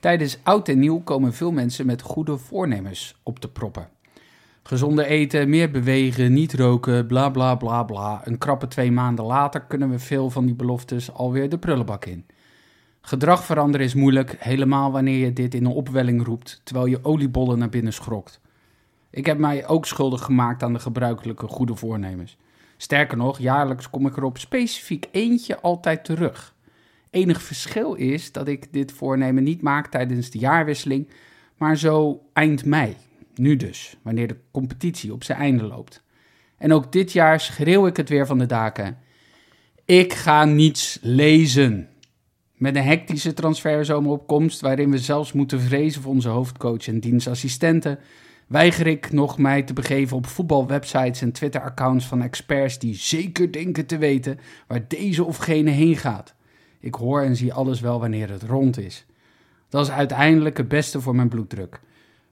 Tijdens oud en nieuw komen veel mensen met goede voornemens op te proppen. Gezonder eten, meer bewegen, niet roken, bla bla bla bla. Een krappe twee maanden later kunnen we veel van die beloftes alweer de prullenbak in. Gedrag veranderen is moeilijk, helemaal wanneer je dit in een opwelling roept, terwijl je oliebollen naar binnen schrokt. Ik heb mij ook schuldig gemaakt aan de gebruikelijke goede voornemens. Sterker nog, jaarlijks kom ik er op specifiek eentje altijd terug. Enig verschil is dat ik dit voornemen niet maak tijdens de jaarwisseling, maar zo eind mei. Nu dus, wanneer de competitie op zijn einde loopt. En ook dit jaar schreeuw ik het weer van de daken. Ik ga niets lezen. Met een hectische transferzomer waarin we zelfs moeten vrezen voor onze hoofdcoach en dienstassistenten, weiger ik nog mij te begeven op voetbalwebsites en Twitter-accounts van experts die zeker denken te weten waar deze of gene heen gaat. Ik hoor en zie alles wel wanneer het rond is. Dat is uiteindelijk het beste voor mijn bloeddruk.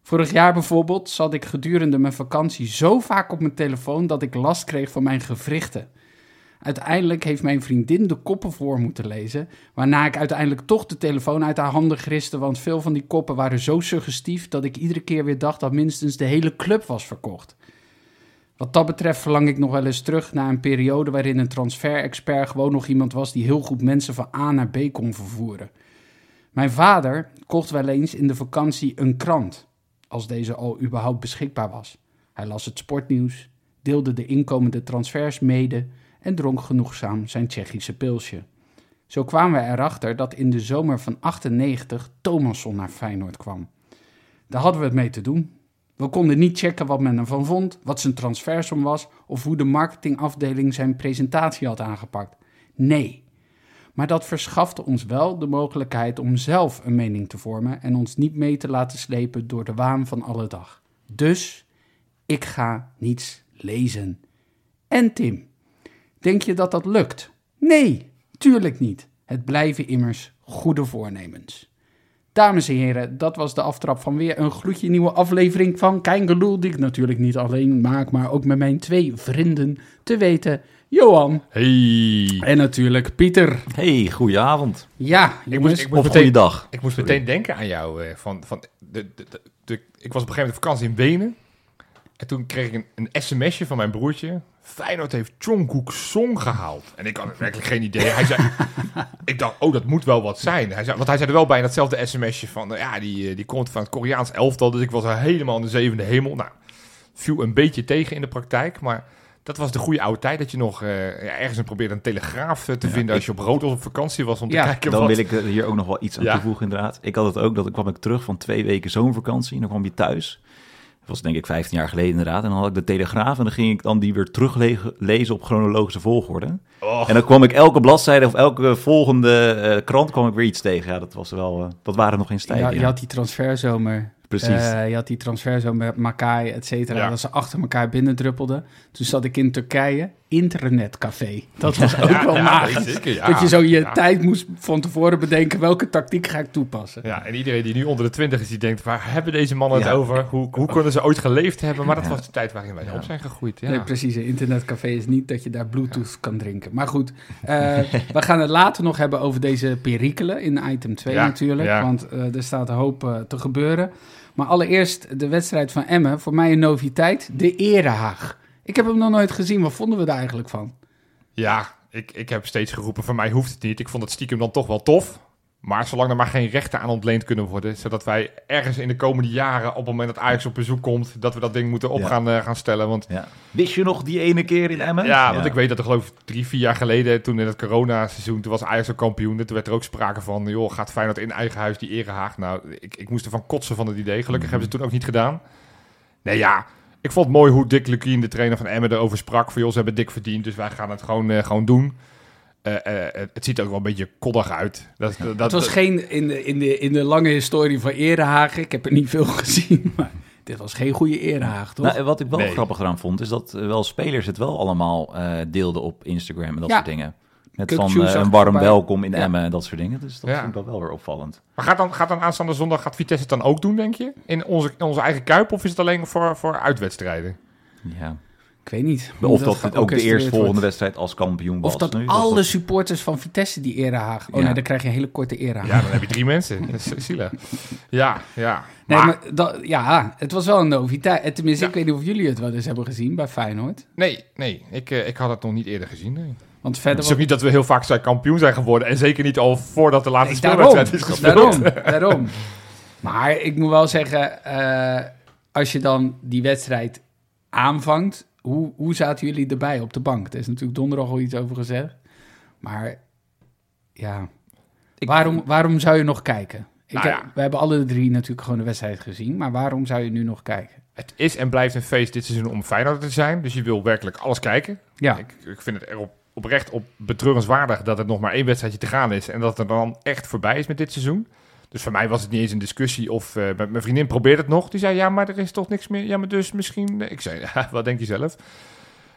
Vorig jaar bijvoorbeeld zat ik gedurende mijn vakantie zo vaak op mijn telefoon dat ik last kreeg van mijn gewrichten. Uiteindelijk heeft mijn vriendin de koppen voor moeten lezen, waarna ik uiteindelijk toch de telefoon uit haar handen griste, want veel van die koppen waren zo suggestief dat ik iedere keer weer dacht dat minstens de hele club was verkocht. Wat dat betreft verlang ik nog wel eens terug naar een periode waarin een transfer-expert gewoon nog iemand was die heel goed mensen van A naar B kon vervoeren. Mijn vader kocht wel eens in de vakantie een krant, als deze al überhaupt beschikbaar was. Hij las het sportnieuws, deelde de inkomende transfers mede en dronk genoegzaam zijn Tsjechische pilsje. Zo kwamen we erachter dat in de zomer van 98 Thomasson naar Feyenoord kwam. Daar hadden we het mee te doen. We konden niet checken wat men ervan vond, wat zijn transfersom was of hoe de marketingafdeling zijn presentatie had aangepakt. Nee. Maar dat verschafte ons wel de mogelijkheid om zelf een mening te vormen en ons niet mee te laten slepen door de waan van alle dag. Dus ik ga niets lezen. En Tim, denk je dat dat lukt? Nee, tuurlijk niet. Het blijven immers goede voornemens. Dames en heren, dat was de aftrap van weer een gloedje nieuwe aflevering van Kein die ik natuurlijk niet alleen maak, maar ook met mijn twee vrienden, te weten Johan Hey. en natuurlijk Pieter. Hey, goedenavond. Ja, Ik moest, ik moest Of meteen, goeiedag. ik moest meteen denken aan jou. eh, van, van de, de, de, de- ik was op een gegeven moment op vakantie in Wenen. En toen kreeg ik een, een sms'je van mijn broertje. Feyenoord heeft Jungkook Song gehaald. En ik had werkelijk geen idee. Hij zei, ik dacht, oh, dat moet wel wat zijn. Hij zei, want hij zei er wel bij in datzelfde sms'je van... nou ja, die, eh, die komt van het Koreaans elftal. Dus ik was helemaal in de zevende hemel. Nou, viel een beetje tegen in de praktijk. Maar dat was de goede oude tijd. Dat je nog eh, ja, ergens een probeerde een telegraaf eh, te Ja, vinden... als je op Rodos op vakantie was om te Ja, kijken Dan wat... wil ik er hier ook nog wel iets aan toevoegen inderdaad. Ik had het ook, dat ik kwam ik terug van twee weken zomervakantie. En dan kwam je thuis. Dat was denk ik 15 jaar geleden inderdaad. En dan had ik de Telegraaf en dan ging ik dan die weer teruglezen op chronologische volgorde. Oh. En dan kwam ik elke bladzijde of elke volgende eh, krant kwam ik weer iets tegen. Ja, dat was wel, eh, dat waren nog geen ja, stijgen. je ja. had die transferzomer. Precies. Eh, je had die transferzomer met Makai, et cetera. Ja. Dat ze achter elkaar binnendruppelden. Toen zat ik in Turkije, internetcafé. Dat was ook Ja, wel ja, magisch. nee, zeker, ja. dat je zo je Ja. tijd moest van tevoren bedenken... welke tactiek ga ik toepassen. Ja, en iedereen die nu onder de twintig is, die denkt, waar hebben deze mannen het over? Hoe, hoe kunnen ze ooit geleefd hebben? Maar dat Ja. was de tijd waarin wij Ja. op zijn gegroeid. Ja. Nee, precies. Een internetcafé is niet dat je daar bluetooth kan drinken. Maar goed, eh, we gaan het later nog hebben over deze perikelen in item 2 Ja, natuurlijk. ja. Want eh, er staat een hoop eh, te gebeuren. Maar allereerst de wedstrijd van Emmen. Voor mij een noviteit. De Erehaag. Ik heb hem nog nooit gezien. Wat vonden we daar eigenlijk van? Ja, ik, ik heb steeds geroepen, voor mij hoeft het niet. Ik vond het stiekem dan toch wel tof. Maar zolang er maar geen rechten aan ontleend kunnen worden, zodat wij ergens in de komende jaren, op het moment dat Ajax op bezoek komt, dat we dat ding moeten op Ja. gaan, eh, gaan stellen. Want Ja. Wist je nog die ene keer in Emmen? ja, want ik weet dat er geloof ik drie, vier jaar geleden, toen in het corona-seizoen, toen was Ajax ook kampioen. En toen werd er ook sprake van, joh, gaat Feyenoord in eigen huis die erehaag? Nou, ik, ik moest ervan kotsen van het idee. Gelukkig Mhm. hebben ze het toen ook niet gedaan. Nee, ja, ik vond het mooi hoe Dick Lukien, de trainer van Emmen, erover sprak. Van, joh, ze hebben dik verdiend, dus wij gaan het gewoon, eh, gewoon doen. Eh, eh, het- ziet er ook wel een beetje koddig uit. Dat, dat, Het was dat- geen, in de, in, de, in de lange historie van Erehaag, ik heb er niet veel gezien, maar dit was geen goede Erehaag, toch? Nou, wat ik wel Nee. grappig eraan vond, is dat wel spelers het wel allemaal eh, deelden op Instagram en dat Ja. soort dingen. Met Kukçu van eh, een warm welkom in Ja. Emmen en dat soort dingen. Dus dat Ja. vond ik wel, wel weer opvallend. Maar gaat dan, gaat dan aanstaande zondag, gaat Vitesse het dan ook doen, denk je? In onze, in onze eigen kuip of is het alleen voor, voor uitwedstrijden? Ja. Ik weet niet. Of dat het ook de eerstvolgende wordt. wedstrijd als kampioen was. Of dat nu. alle dat- supporters van Vitesse die erehaag... Oh Ja. nee, dan krijg je een hele korte erehaag. Ja, dan heb je drie mensen. Zielig. Ja, ja. Nee, Maar- maar dat, ja, het was wel een noviteit. Eh, Tenminste, Ja. ik weet niet of jullie het wel eens hebben gezien bij Feyenoord. Nee, nee. Ik, eh, ik had het nog niet eerder gezien. Nee. Want Het verder is ook niet dat we heel vaak zijn kampioen zijn geworden. En zeker niet al voordat de laatste Nee, speelwedstrijd is gespeeld. daarom, daarom. Maar ik moet wel zeggen, eh, als je dan die wedstrijd aanvangt, hoe, hoe zaten jullie erbij op de bank? Er is natuurlijk donderdag al iets over gezegd. Maar ja, Ik- waarom, waarom zou je nog kijken? Ik Nou ja. We hebben alle drie natuurlijk gewoon de wedstrijd gezien, maar waarom zou je nu nog kijken? Het is en blijft een feest dit seizoen om Feyenoord te zijn. Dus je wil werkelijk alles kijken. Ja, Ik, ik vind het erop oprecht op betreurenswaardig dat het nog maar één wedstrijdje te gaan is. En dat het dan echt voorbij is met dit seizoen. Dus voor mij was het niet eens een discussie of... eh, mijn vriendin probeert het nog. Die zei, ja, maar er is toch niks meer. Ja, maar dus misschien... Ik zei, ja, wat denk je zelf?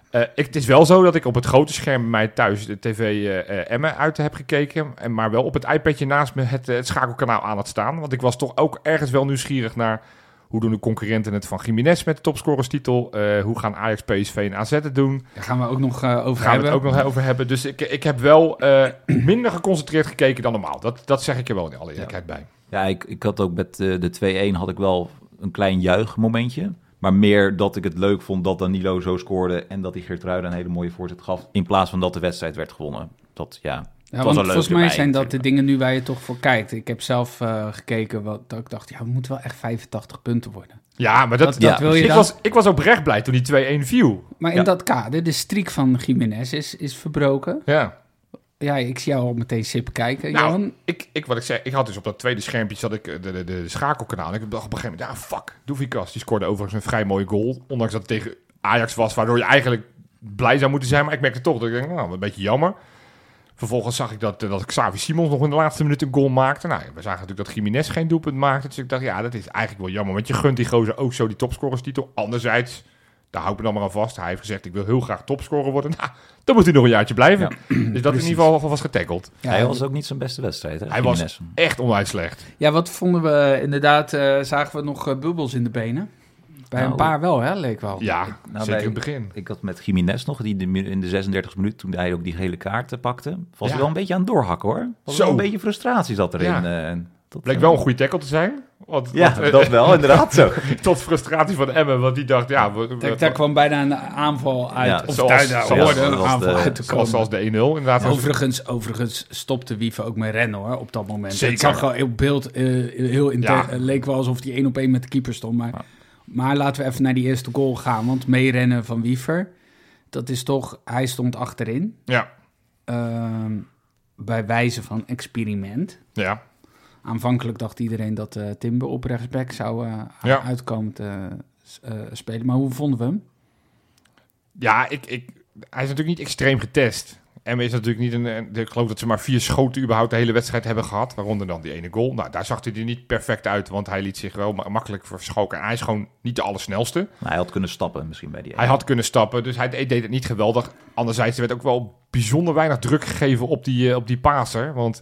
Eh, ik, het is wel zo dat ik op het grote scherm mij thuis de tv eh, Emmen uit heb gekeken. En maar wel op het iPadje naast me het, het schakelkanaal aan had staan. Want ik was toch ook ergens wel nieuwsgierig naar... Hoe doen de concurrenten het van Jiménez met de topscorerstitel? Eh hoe gaan Ajax, PSV en AZ het doen? daar gaan we ook nog eh, over gaan we hebben. het ook nog over hebben. Dus ik, ik heb wel eh, minder geconcentreerd gekeken dan normaal. Dat, dat zeg ik er wel in alle eerlijkheid bij. Ja, ik, ik had ook met eh, de 2-1 had ik wel een klein juichmomentje. Maar meer dat ik het leuk vond dat Danilo zo scoorde en dat hij Geertruida een hele mooie voorzet gaf. In plaats van dat de wedstrijd werd gewonnen. Dat, ja, Ja, want volgens mij zijn dat de dingen nu waar je toch voor kijkt. Ik heb zelf eh, gekeken wat dat ik dacht, ja, het moet wel echt 85 punten worden. Ja, maar dat, Dat, wil je ik, dan. was, ik was oprecht blij toen die 2-1 viel. Maar in Ja. dat kader, de streak van Jiménez is, is verbroken. Ja. Ja, ik zie jou al meteen sip kijken, Nou, Johan. ik, ik, wat ik zei, ik had dus op dat tweede schermpje zat ik eh, de, de, de schakelkanaal. En ik dacht op een gegeven moment, ja, fuck, Doevikas. Die scoorde overigens een vrij mooie goal. Ondanks dat het tegen Ajax was, waardoor je eigenlijk blij zou moeten zijn. Maar ik merkte toch dat ik denk, nou, een beetje jammer. Vervolgens zag ik dat, eh, dat Xavi Simons nog in de laatste minuut een goal maakte. Nou, we zagen natuurlijk dat Jiménez geen doelpunt maakte. Dus ik dacht, ja, dat is eigenlijk wel jammer. Want je gunt die gozer ook zo die topscorerstitel. Anderzijds, daar hou ik me dan maar aan vast. Hij heeft gezegd, ik wil heel graag topscorer worden. Nou, dan moet hij nog een jaartje blijven. Dus dat is in ieder geval was getackled. Ja, hij was ook niet zijn beste wedstrijd. Hè, Hij was echt onwijs slecht. ja, wat vonden we inderdaad? eh, zagen we nog eh, bubbels in de benen? Bij Nou, een paar wel, hè, leek wel. Ja, nou, zeker bij- in het begin. Ik had met Jiménez nog, die de- in de 36 minuut, toen hij ook die gele kaart eh, pakte, was Ja. hij wel een beetje aan het doorhakken hoor. Was Zo. wel een beetje frustratie zat erin. Ja. eh, en dat, Bleek eh, wel een goede tackle te zijn. Want, Ja, want, eh, dat wel, inderdaad zo. tot frustratie van Emmen, want die dacht, ja... We, we- Daar, kwam bijna een aanval uit. Ja, of zoals- daar, een aanval de- uit te komen. zoals de 1-0, inderdaad. Overigens, overigens stopte Wiever ook met rennen hoor, op dat moment. Zeker. Het zag wel op beeld eh, heel inter- Ja. eh, leek wel alsof hij één op één met de keeper stond. Maar, Ja. Maar laten we even naar die eerste goal gaan. Want meerennen van Wiever, dat is toch... Hij stond achterin. Ja, ehm, bij wijze van experiment. ja. Aanvankelijk dacht iedereen dat eh Timber op rechtsback zou eh, Ja. uitkomen te eh, spelen. Maar hoe vonden we hem? Ja, ik, ik, hij is natuurlijk niet extreem getest. Emmen is natuurlijk niet een, Ik geloof dat ze maar vier schoten überhaupt de hele wedstrijd hebben gehad. Waaronder dan die ene goal. Nou, daar zag hij er niet perfect uit. Want hij liet zich wel ma- makkelijk verschoken. En hij is gewoon niet de allersnelste. Nou, hij had kunnen stappen misschien bij die Hij had kunnen stappen, dus hij deed het niet geweldig. Anderzijds, er werd ook wel bijzonder weinig druk gegeven op die, eh, op die paser. Want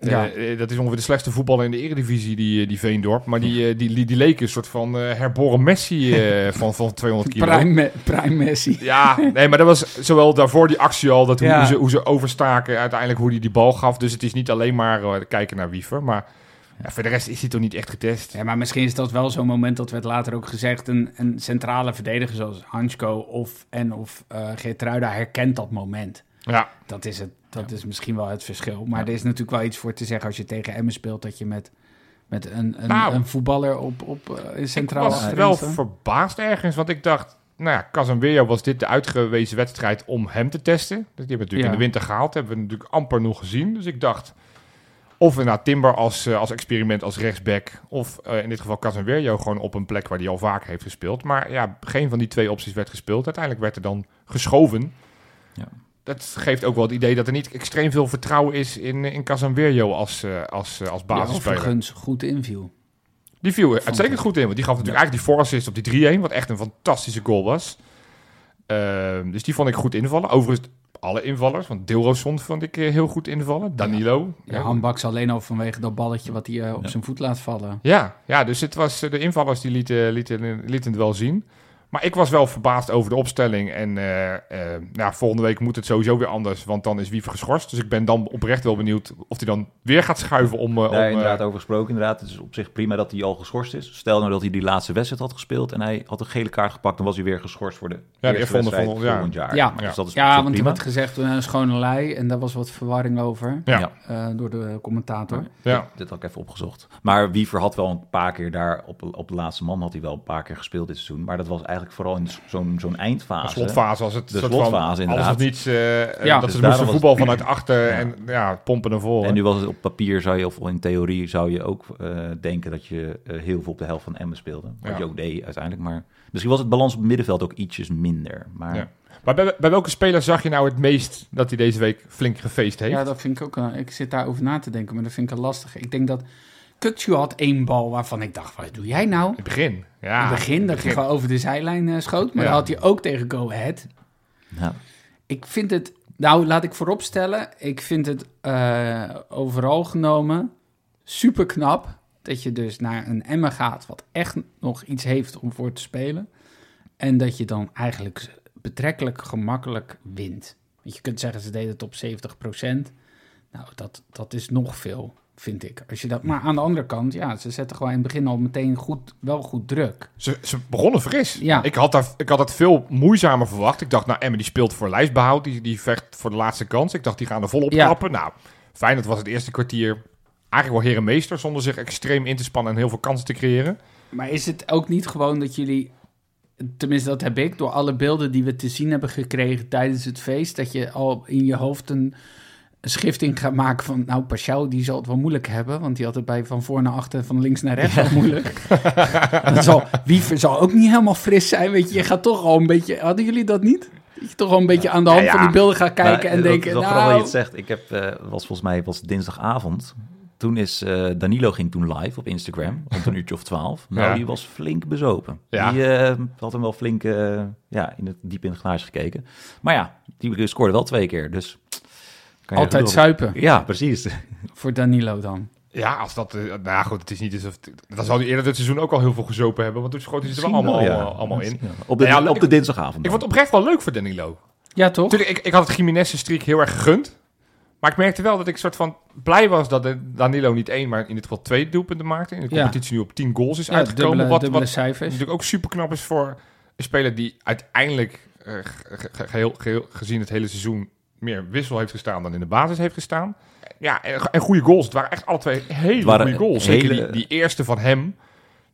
Ja. eh, dat is ongeveer de slechtste voetballer in de eredivisie, die, eh, die Veendorp. Maar die, eh, die, die, die leek een soort van eh, herboren Messi eh, van, van 200 kilo. Prime, Me- Prime Messi. Ja, nee, maar dat was zowel daarvoor die actie al, dat hoe, Ja. hoe ze, hoe ze overstaken, uiteindelijk hoe hij die bal gaf. Dus het is niet alleen maar eh, kijken naar Wiever, maar ja, voor de rest is hij toch niet echt getest. Ja, maar misschien is dat wel zo'n moment, dat werd later ook gezegd, een, een centrale verdediger zoals Hansko of, en of eh Geertruida herkent dat moment. Ja, Dat is, het, dat is misschien wel het verschil. Maar er is natuurlijk wel iets voor te zeggen als je tegen Emmen speelt, dat je met, met een, een, Nou, een voetballer op, op eh, ik centraal was achterin wel verbaasd ergens, want ik dacht, nou ja, Casemiro was dit de uitgewezen wedstrijd om hem te testen. Dus die hebben we natuurlijk Ja. in de winter gehaald, hebben we natuurlijk amper nog gezien. Dus ik dacht, of we naar Timber als, eh, als experiment als rechtsback, of eh, in dit geval Casemiro gewoon op een plek waar hij al vaker heeft gespeeld. Maar ja, geen van die twee opties werd gespeeld. Uiteindelijk werd er dan geschoven. Ja. Dat geeft ook wel het idee dat er niet extreem veel vertrouwen is in, in Casemiro als, eh, als, eh, als Die basisspeler. overigens goed inviel. Die viel Vond uitstekend goed in, want die gaf natuurlijk eigenlijk die voorassist op die 3-1, wat echt een fantastische goal was. Ehm, dus die vond ik goed invallen. Overigens alle invallers, want Deelroosson vond ik eh, heel goed invallen. Danilo. Ja, Ja, handbaks alleen al vanwege dat balletje wat hij op Ja. zijn voet laat vallen. ja, ja, dus het was, de invallers die lieten, lieten, lieten het wel zien. Maar ik was wel verbaasd over de opstelling. En eh, eh, nou, volgende week moet het sowieso weer anders. Want dan is Wiever geschorst. Dus ik ben dan oprecht wel benieuwd of hij dan weer gaat schuiven om... Daar om eh, inderdaad over gesproken. Inderdaad, het is op zich prima dat hij al geschorst is. Stel nou dat hij die laatste wedstrijd had gespeeld en hij had een gele kaart gepakt, dan was hij weer geschorst voor de eerste volgende- wedstrijd volgende- ja. volgend jaar. Ja. Dus dat is Ja, want prima. werd gezegd een schone lei en daar was wat verwarring over Ja. Ja. eh, door de commentator. ja. Dit had ik even opgezocht. Maar Wiever had wel een paar keer daar, op, op de laatste man had hij wel een paar keer gespeeld dit seizoen. Maar dat was eigenlijk vooral in zo'n zo'n De eindfase. slotfase als het De soort slotfase, van inderdaad. of niets. eh, Ja. dat Dus ze daarom moesten voetbal vanuit achter Ja. en ja, pompen naar voren. En nu was het op papier zou je, of in theorie zou je ook eh, denken dat je eh, heel veel op de helft van Emmen speelde. Wat Ja. je ook deed uiteindelijk. Maar misschien was het balans op het middenveld ook ietsjes minder. Maar Ja. Maar bij, bij welke speler zag je nou het meest dat hij deze week flink gefeest heeft? Ja, dat vind ik ook. eh, ik zit daarover na te denken, maar dat vind ik een lastig. Ik denk dat Kukcu had één bal waarvan ik dacht: wat doe jij nou? In het begin. Ja, in het begin dat hij gewoon over de zijlijn eh, schoot, maar Ja. dat had hij ook tegen Go Ahead. ja, Ik vind het, nou laat ik vooropstellen, ik vind het eh, overal genomen super knap dat je dus naar een Emma gaat wat echt nog iets heeft om voor te spelen. En dat je dan eigenlijk betrekkelijk gemakkelijk wint. Want je kunt zeggen ze deden het op 70%. Nou, dat, dat is nog veel, vind ik. Als je dat, maar aan de andere kant, ja, ze zetten gewoon in het begin al meteen goed, wel goed druk. Ze, ze begonnen fris. Ja. Ik, had daar, ik had het veel moeizamer verwacht. Ik dacht, nou, Emmen die speelt voor lijstbehoud. Die, die vecht voor de laatste kans. Ik dacht, die gaan er volop Ja. trappen. Nou, fijn. Het was het eerste kwartier eigenlijk wel herenmeester. Zonder zich extreem in te spannen en heel veel kansen te creëren. Maar is het ook niet gewoon dat jullie, tenminste dat heb ik, door alle beelden die we te zien hebben gekregen tijdens het feest, dat je al in je hoofd een, een schifting gaat maken van, nou, Pashao die zal het wel moeilijk hebben, want die had het bij van voor naar achter, van links naar rechts wel moeilijk. dat zal, Wiever zal ook niet helemaal fris zijn, weet je, je gaat toch al een beetje, hadden jullie dat niet? Dat je toch al een beetje aan de hand Ja, ja. van die beelden gaat kijken Maar, en denken, dat is wel grappig dat je nou... het zegt. Ik heb, eh, was volgens mij was dinsdagavond. Toen is eh, Danilo ging toen live op Instagram, rond een uurtje of twaalf. Nou, Ja. die was flink bezopen. Ja. Die eh, had hem wel flink ja, in het, diep in het glaasje gekeken. Maar ja, die scoorde wel twee keer, dus... kan je Altijd zuipen Ja, precies. voor Danilo dan. Ja, als dat... eh, nou ja, goed, het is niet alsof... Dan zou hij eerder dit seizoen ook al heel veel gezopen hebben. Want toen schoot hij ze er wel allemaal, ja. eh, allemaal in. Ja. Op de, Nou ja, op de dinsdagavond. Ik vond het oprecht wel leuk voor Danilo. Ja, toch? Ik, ik had het Jiménez streak heel erg gegund. Maar ik merkte wel dat ik soort van blij was dat de- Danilo niet één, maar in dit geval twee doelpunten maakte. In de Ja. competitie nu op 10 goals is Ja, uitgekomen. dubbele, wat, dubbele wat cijfers. natuurlijk ook super knap is voor een speler die uiteindelijk eh, ge- ge- geheel, geheel, gezien het hele seizoen meer wissel heeft gestaan dan in de basis heeft gestaan. Ja, en, en goede goals. Het waren echt alle twee hele waren goede goals. Zeker hele- die, die eerste van hem.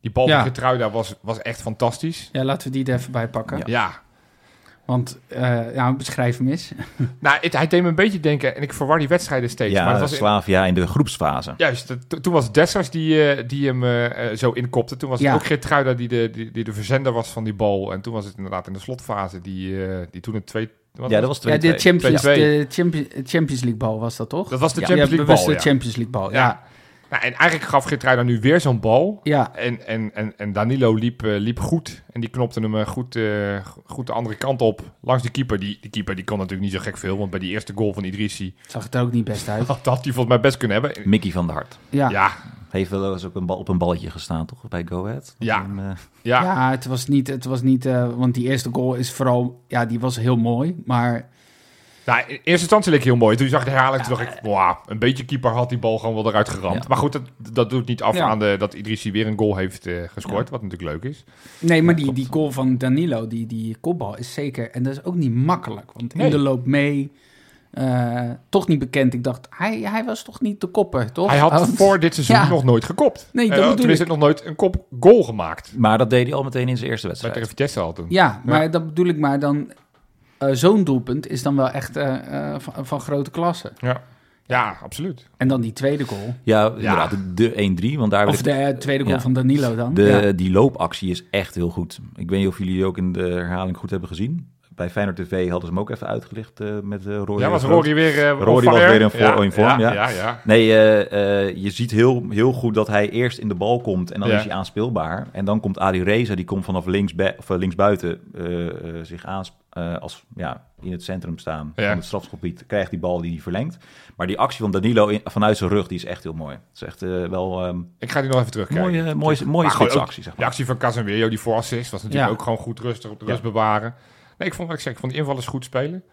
Die bal Ja. van Getruida was, was echt fantastisch. Ja, laten we die er even bij pakken. Ja. Ja, Want, eh, ja, beschrijf hem eens. nou, het, hij deed me een beetje denken, en ik verwar die wedstrijden steeds. maar Ja, het was in- Slavia in de groepsfase. Juist, toen was het Dessers die, eh, die hem eh, zo inkopte. Toen was het ook Geertruida die de, die, die de verzender was van die bal. En toen was het inderdaad in de slotfase die, die toen een twee... wat Ja, dat was Ja, 2 de Champions, 2-2. de Champions, Champions League bal was dat toch? Dat was de Champions ja, League bal, ja. Champions League bal. Ja. Ja, Nou, en eigenlijk gaf Geertruida nu weer zo'n bal. ja. En, en, en, en Danilo liep, eh, liep goed. En die knopte hem eh, goed, eh, goed de andere kant op. Langs de keeper. Die, die keeper die kon natuurlijk niet zo gek veel. Want bij die eerste goal van Idrissi... zag het er ook niet best uit. had had hij volgens mij best kunnen hebben. Mickey van der Hart. Ja, ja. Ja, Heeft wel eens ook een bal, op een balletje gestaan, toch? Bij Go Ahead? Ja. En, eh, ja. het was niet, het was niet eh, want die eerste goal is vooral, ja, die was heel mooi. Maar Nou, in eerste instantie leek heel mooi. Toen zag ik de herhaling, toen dacht ik, wow, een beetje keeper had die bal gewoon wel eruit geramd. Ja. Maar goed, dat, dat doet niet af Ja. aan de, dat Idrissi weer een goal heeft eh, gescoord, wat natuurlijk leuk is. nee, maar die, die goal van Danilo, die, die kopbal is zeker, en dat is ook niet makkelijk. Want Nee. in de loop mee, eh, toch niet bekend. Ik dacht, hij, hij was toch niet de kopper, toch? Hij had Want- voor dit seizoen Ja. nog nooit gekopt. Nee, dat bedoel tenminste, ik. nog nooit een kop goal gemaakt. maar dat deed hij al meteen in zijn eerste Bij wedstrijd. tegen Vitesse al toen. Ja, maar dat bedoel ik maar dan. Eh, Zo'n doelpunt is dan wel echt eh, eh, van, van grote klasse. Ja, ja absoluut. En dan die tweede goal. Ja, inderdaad. De, de 1-3, want daar Of de tweede goal Ja. van Danilo dan. de, ja. die loopactie is echt heel goed. Ik weet niet of jullie die ook in de herhaling goed hebben gezien. Bij Feyenoord TV hadden ze hem ook even uitgelicht eh, met uh, Roy. Ja, was. Rory weer uh, Rory was weer in, voor, in vorm, ja. ja, ja. Nee, je ziet heel, heel goed dat hij eerst in de bal komt en dan Ja. is hij aanspeelbaar. En dan komt Ali Reza, die komt vanaf links, of, linksbuiten zich aan als ja, in het centrum staan Ja. van het strafgebied. Krijgt die bal die hij verlengt. Maar die actie van Danilo in- vanuit zijn rug, die is echt heel mooi. Het is echt wel ehm Ik ga die nog even terugkijken. mooie, mooie, mooie spitsactie, zeg De maar. actie van Casemiro, die voorassist, was natuurlijk Ja. ook gewoon goed rustig op de Ja. rust bewaren. Nee, ik vond wat ik zeg, ik vond die invallers goed spelen.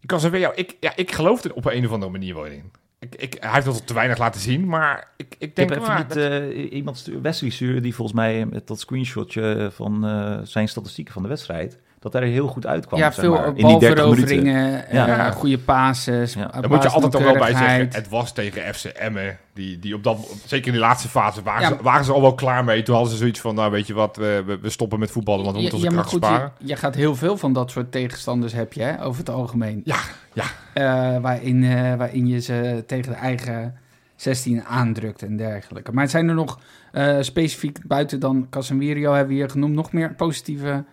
Die Casemiro, ik, ja, ik geloof er op een of andere manier wel in. Ik, ik, hij heeft dat te weinig laten zien, maar ik, ik Ik denk... heb even ah, niet, dat- eh, iemand stuurde, Wesley stuurde die volgens mij met dat screenshotje van eh, zijn statistieken van de wedstrijd. Dat hij er heel goed uitkwam. ja, zeg veel maar, in die 30 minuten. balveroveringen, eh, Ja. goede passes. Ja. dan moet je altijd toch wel bij zeggen, het was tegen FC Emmen. Die, die op dat, zeker in die laatste fase waren, Ja. ze, waren ze al wel klaar mee. Toen hadden ze zoetjes van, nou weet je wat, we, we- stoppen met voetballen, want we Ja, moeten onze maar kracht goed, sparen. je, je gaat heel veel van dat soort tegenstanders heb je, hè, over het algemeen. Ja, ja. Eh, waarin, eh, waarin je ze tegen de eigen 16 aandrukt en dergelijke. Maar zijn er nog eh, specifiek buiten dan Casemiro hebben we hier genoemd nog meer positieve...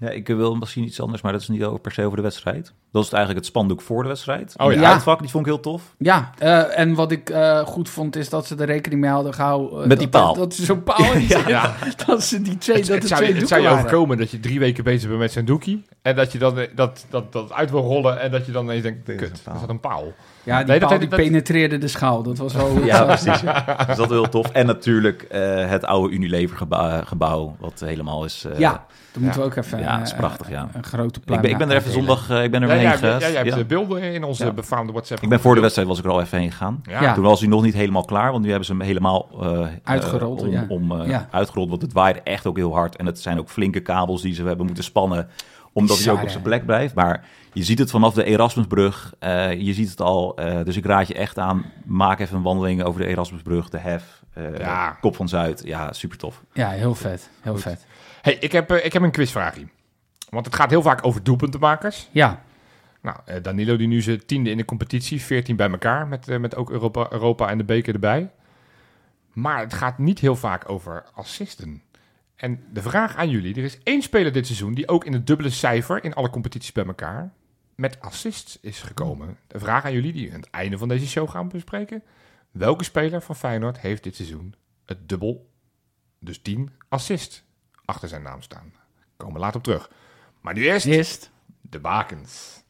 Ja, ik wil misschien iets anders, maar dat is niet per se over de wedstrijd. Dat is eigenlijk het spandoek voor de wedstrijd. Oh ja. Het uitvak, die vond ik heel tof. Ja, eh, en wat ik eh, goed vond is dat ze er rekening mee hadden gehouden... eh, Met die dat- paal. Dat, ze zo'n paal in Ja. ja. Dat ze die twee, Het, dat het zou, twee het doeken zou je overkomen dat je drie weken bezig bent met zijn doekie. En dat je dan dat, dat, dat uit wil rollen. En dat je dan ineens denkt, kut, is dat een paal? Ja, die Nee, dat- paal die dat- penetreerde de schaal. Dat was wel... Ja, precies. Dus dat is heel tof. En natuurlijk eh, het oude Unilever gebouw, gebouw wat helemaal is... eh, Ja, dan moeten we ook even Ja, dat is eh, prachtig, ja. een grote Ik pluim ben, ik ben er even zondag, eh, ik ben er heen ja, geweest. jij hebt Ja. de beelden in onze Ja. befaamde WhatsApp. Ik ben voor de wedstrijd was ik er al even heen gegaan. Toen was hij nog niet helemaal klaar, want nu hebben ze hem helemaal eh, Uitgerold, eh, om, ja. om, eh, Ja. uitgerold. Want het waaide echt ook heel hard. En het zijn ook flinke kabels die ze hebben moeten spannen, omdat hij ook op zijn plek blijft. Maar je ziet het vanaf de Erasmusbrug. eh, je ziet het al. eh, dus ik raad je echt aan, maak even een wandeling over de Erasmusbrug, de Hef, eh, Ja. Kop van Zuid. Ja, super tof. Ja, heel vet. Heel Goed. vet. Hey, ik heb, ik heb een quizvraagje. Want het gaat heel vaak over doelpuntenmakers. Ja, Nou, eh, Danilo die nu zijn tiende in de competitie, 14 bij elkaar, met, eh, met ook Europa, Europa en de beker erbij. Maar het gaat niet heel vaak over assisten. En de vraag aan jullie, er is één speler dit seizoen die ook in het dubbele cijfer in alle competities bij elkaar met assists is gekomen. De vraag aan jullie, die we aan het einde van deze show gaan bespreken. Welke speler van Feyenoord heeft dit seizoen het dubbel, dus 10 assist, achter zijn naam staan? Komen we later op terug. Maar nu eerst eerst. de bakens.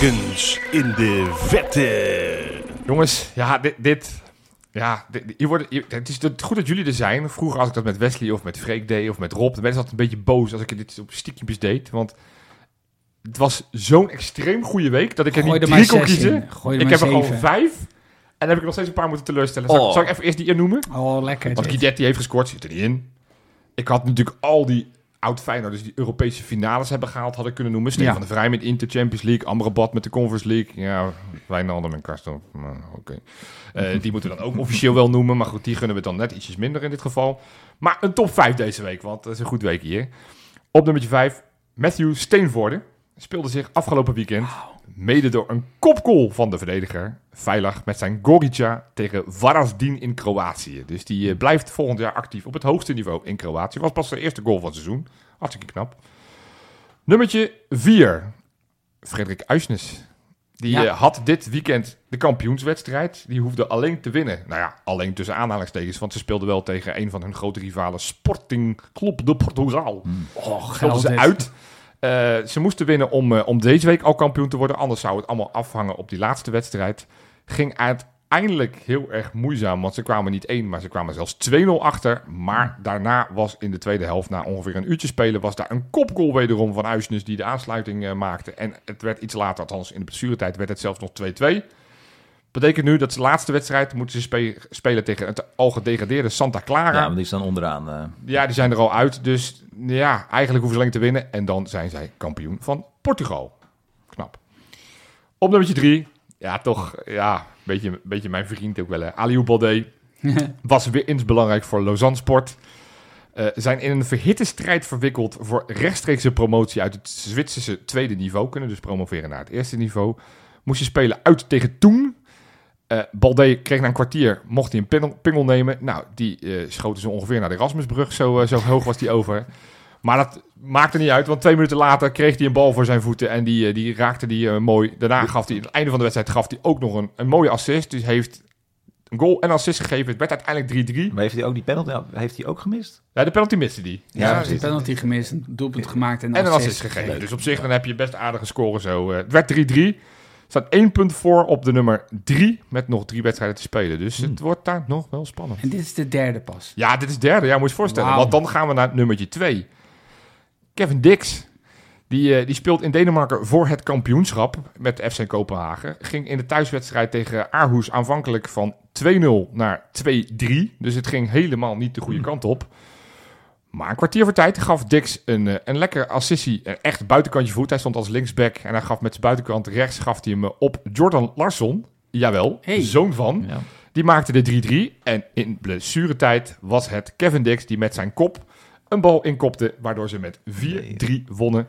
In de vette. Jongens, ja, dit... dit ja, dit, hier worden, hier- het is het- goed dat jullie er zijn. Vroeger als ik dat met Wesley of met Freek deed of met Rob... dan werden ze altijd een beetje boos als ik dit op stiekjes deed. Want het was zo'n extreem goede week... dat ik er Gooi niet er drie kon kiezen. er Ik heb er al zeven. vijf. En dan heb ik nog steeds een paar moeten teleurstellen. Zal, ik- Oh. zal ik even eerst die in noemen? Oh, lekker. Want. Guidetti heeft gescoord, zit er niet in. Ik had natuurlijk al die oud Feyenoord, dus die Europese finales hebben gehaald, had ik kunnen noemen. Ja. van de Vrij met Inter Champions League, Amrabat met de Conference League. Ja, Wijnaldum en Karsten. Oké. Eh, die moeten we dan ook officieel wel noemen, maar goed, die gunnen we dan net ietsjes minder in dit geval. Maar een top 5 deze week, want dat is een goed week hier. Op nummertje 5, Matthew Steenvoorde. Speelde zich afgelopen weekend mede door een kopgoal van de verdediger. Veilig met zijn Gorica tegen Varazdin in Kroatië. Dus die eh, blijft volgend jaar actief op het hoogste niveau in Kroatië. Was pas de eerste goal van het seizoen. Hartstikke knap. Nummertje 4. Frederik Uisnes. Die Ja. eh, had dit weekend de kampioenswedstrijd. Die hoefde alleen te winnen. Nou ja, alleen tussen aanhalingstekens. Want ze speelden wel tegen een van hun grote rivalen. Sporting Club de Portugal. Oh, geld ze uit. Eh, ze moesten winnen om, eh, om deze week al kampioen te worden. Anders zou het allemaal afhangen op die laatste wedstrijd. Ging uiteindelijk heel erg moeizaam. Want ze kwamen niet één, maar ze kwamen zelfs 2-0 achter. Maar daarna was in de tweede helft, na ongeveer een uurtje spelen... was daar een kopgoal wederom van Uisnes die de aansluiting eh, maakte. En het werd iets later, althans in de blessuretijd, werd het zelfs nog 2-2. Betekent nu dat de laatste wedstrijd moeten ze spe- spelen tegen het al gedegradeerde Santa Clara. Ja, want die staan onderaan. eh. Ja, die zijn er al uit. Dus ja, eigenlijk hoeven ze alleen te winnen. En dan zijn zij kampioen van Portugal. Knap. Op nummertje drie. Ja, toch. Ja, een beetje, een beetje mijn vriend ook wel. Hè. Aliou Baldé was weer eens belangrijk voor Lausanne Sport. Eh, zijn in een verhitte strijd verwikkeld voor rechtstreekse promotie uit het Zwitserse tweede niveau. Kunnen dus promoveren naar het eerste niveau. Moest je spelen uit tegen Toen. Eh Baldé kreeg na een kwartier, mocht hij een pingel, pingel nemen. Nou, die eh, schoten ze ongeveer naar de Erasmusbrug. Zo, eh, zo hoog was die over. Maar dat maakte niet uit, want twee minuten later kreeg hij een bal voor zijn voeten. En die, die raakte die mooi. Daarna gaf hij, aan het einde van de wedstrijd, gaf hij ook nog een, een mooie assist. Dus heeft een goal en assist gegeven. Het werd uiteindelijk 3-3. Maar heeft hij ook die penalty heeft hij ook gemist? Ja, de penalty miste die. Ja, Ja, een precies. penalty gemist, een doelpunt gemaakt en, En een assist assist gegeven. Dus op zich dan heb je best aardige scoren zo. Het werd 3-3. Staat één punt voor op de nummer 3. Met nog drie wedstrijden te spelen. Dus Hmm. het wordt daar nog wel spannend. En dit is de derde pas. Ja, dit is derde. Ja, moet je je voorstellen. Want dan gaan we naar nummertje 2. Kevin Dix. Die, eh, die speelt in Denemarken voor het kampioenschap met FC Kopenhagen. Ging in de thuiswedstrijd tegen Aarhus aanvankelijk van 2-0 naar 2-3. Dus het ging helemaal niet de goede kant op. Maar een kwartier voor tijd gaf Dix een, eh, een lekker assistie. Een echt buitenkantje voet. Hij stond als linksback en hij gaf met zijn buitenkant rechts gaf hij hem eh, op Jordan Larsson. Jawel, Hey. zoon van. Ja. Die maakte de 3-3. En in blessuretijd was het Kevin Dix die met zijn kop een bal inkopte. Waardoor ze met 4-3 wonnen.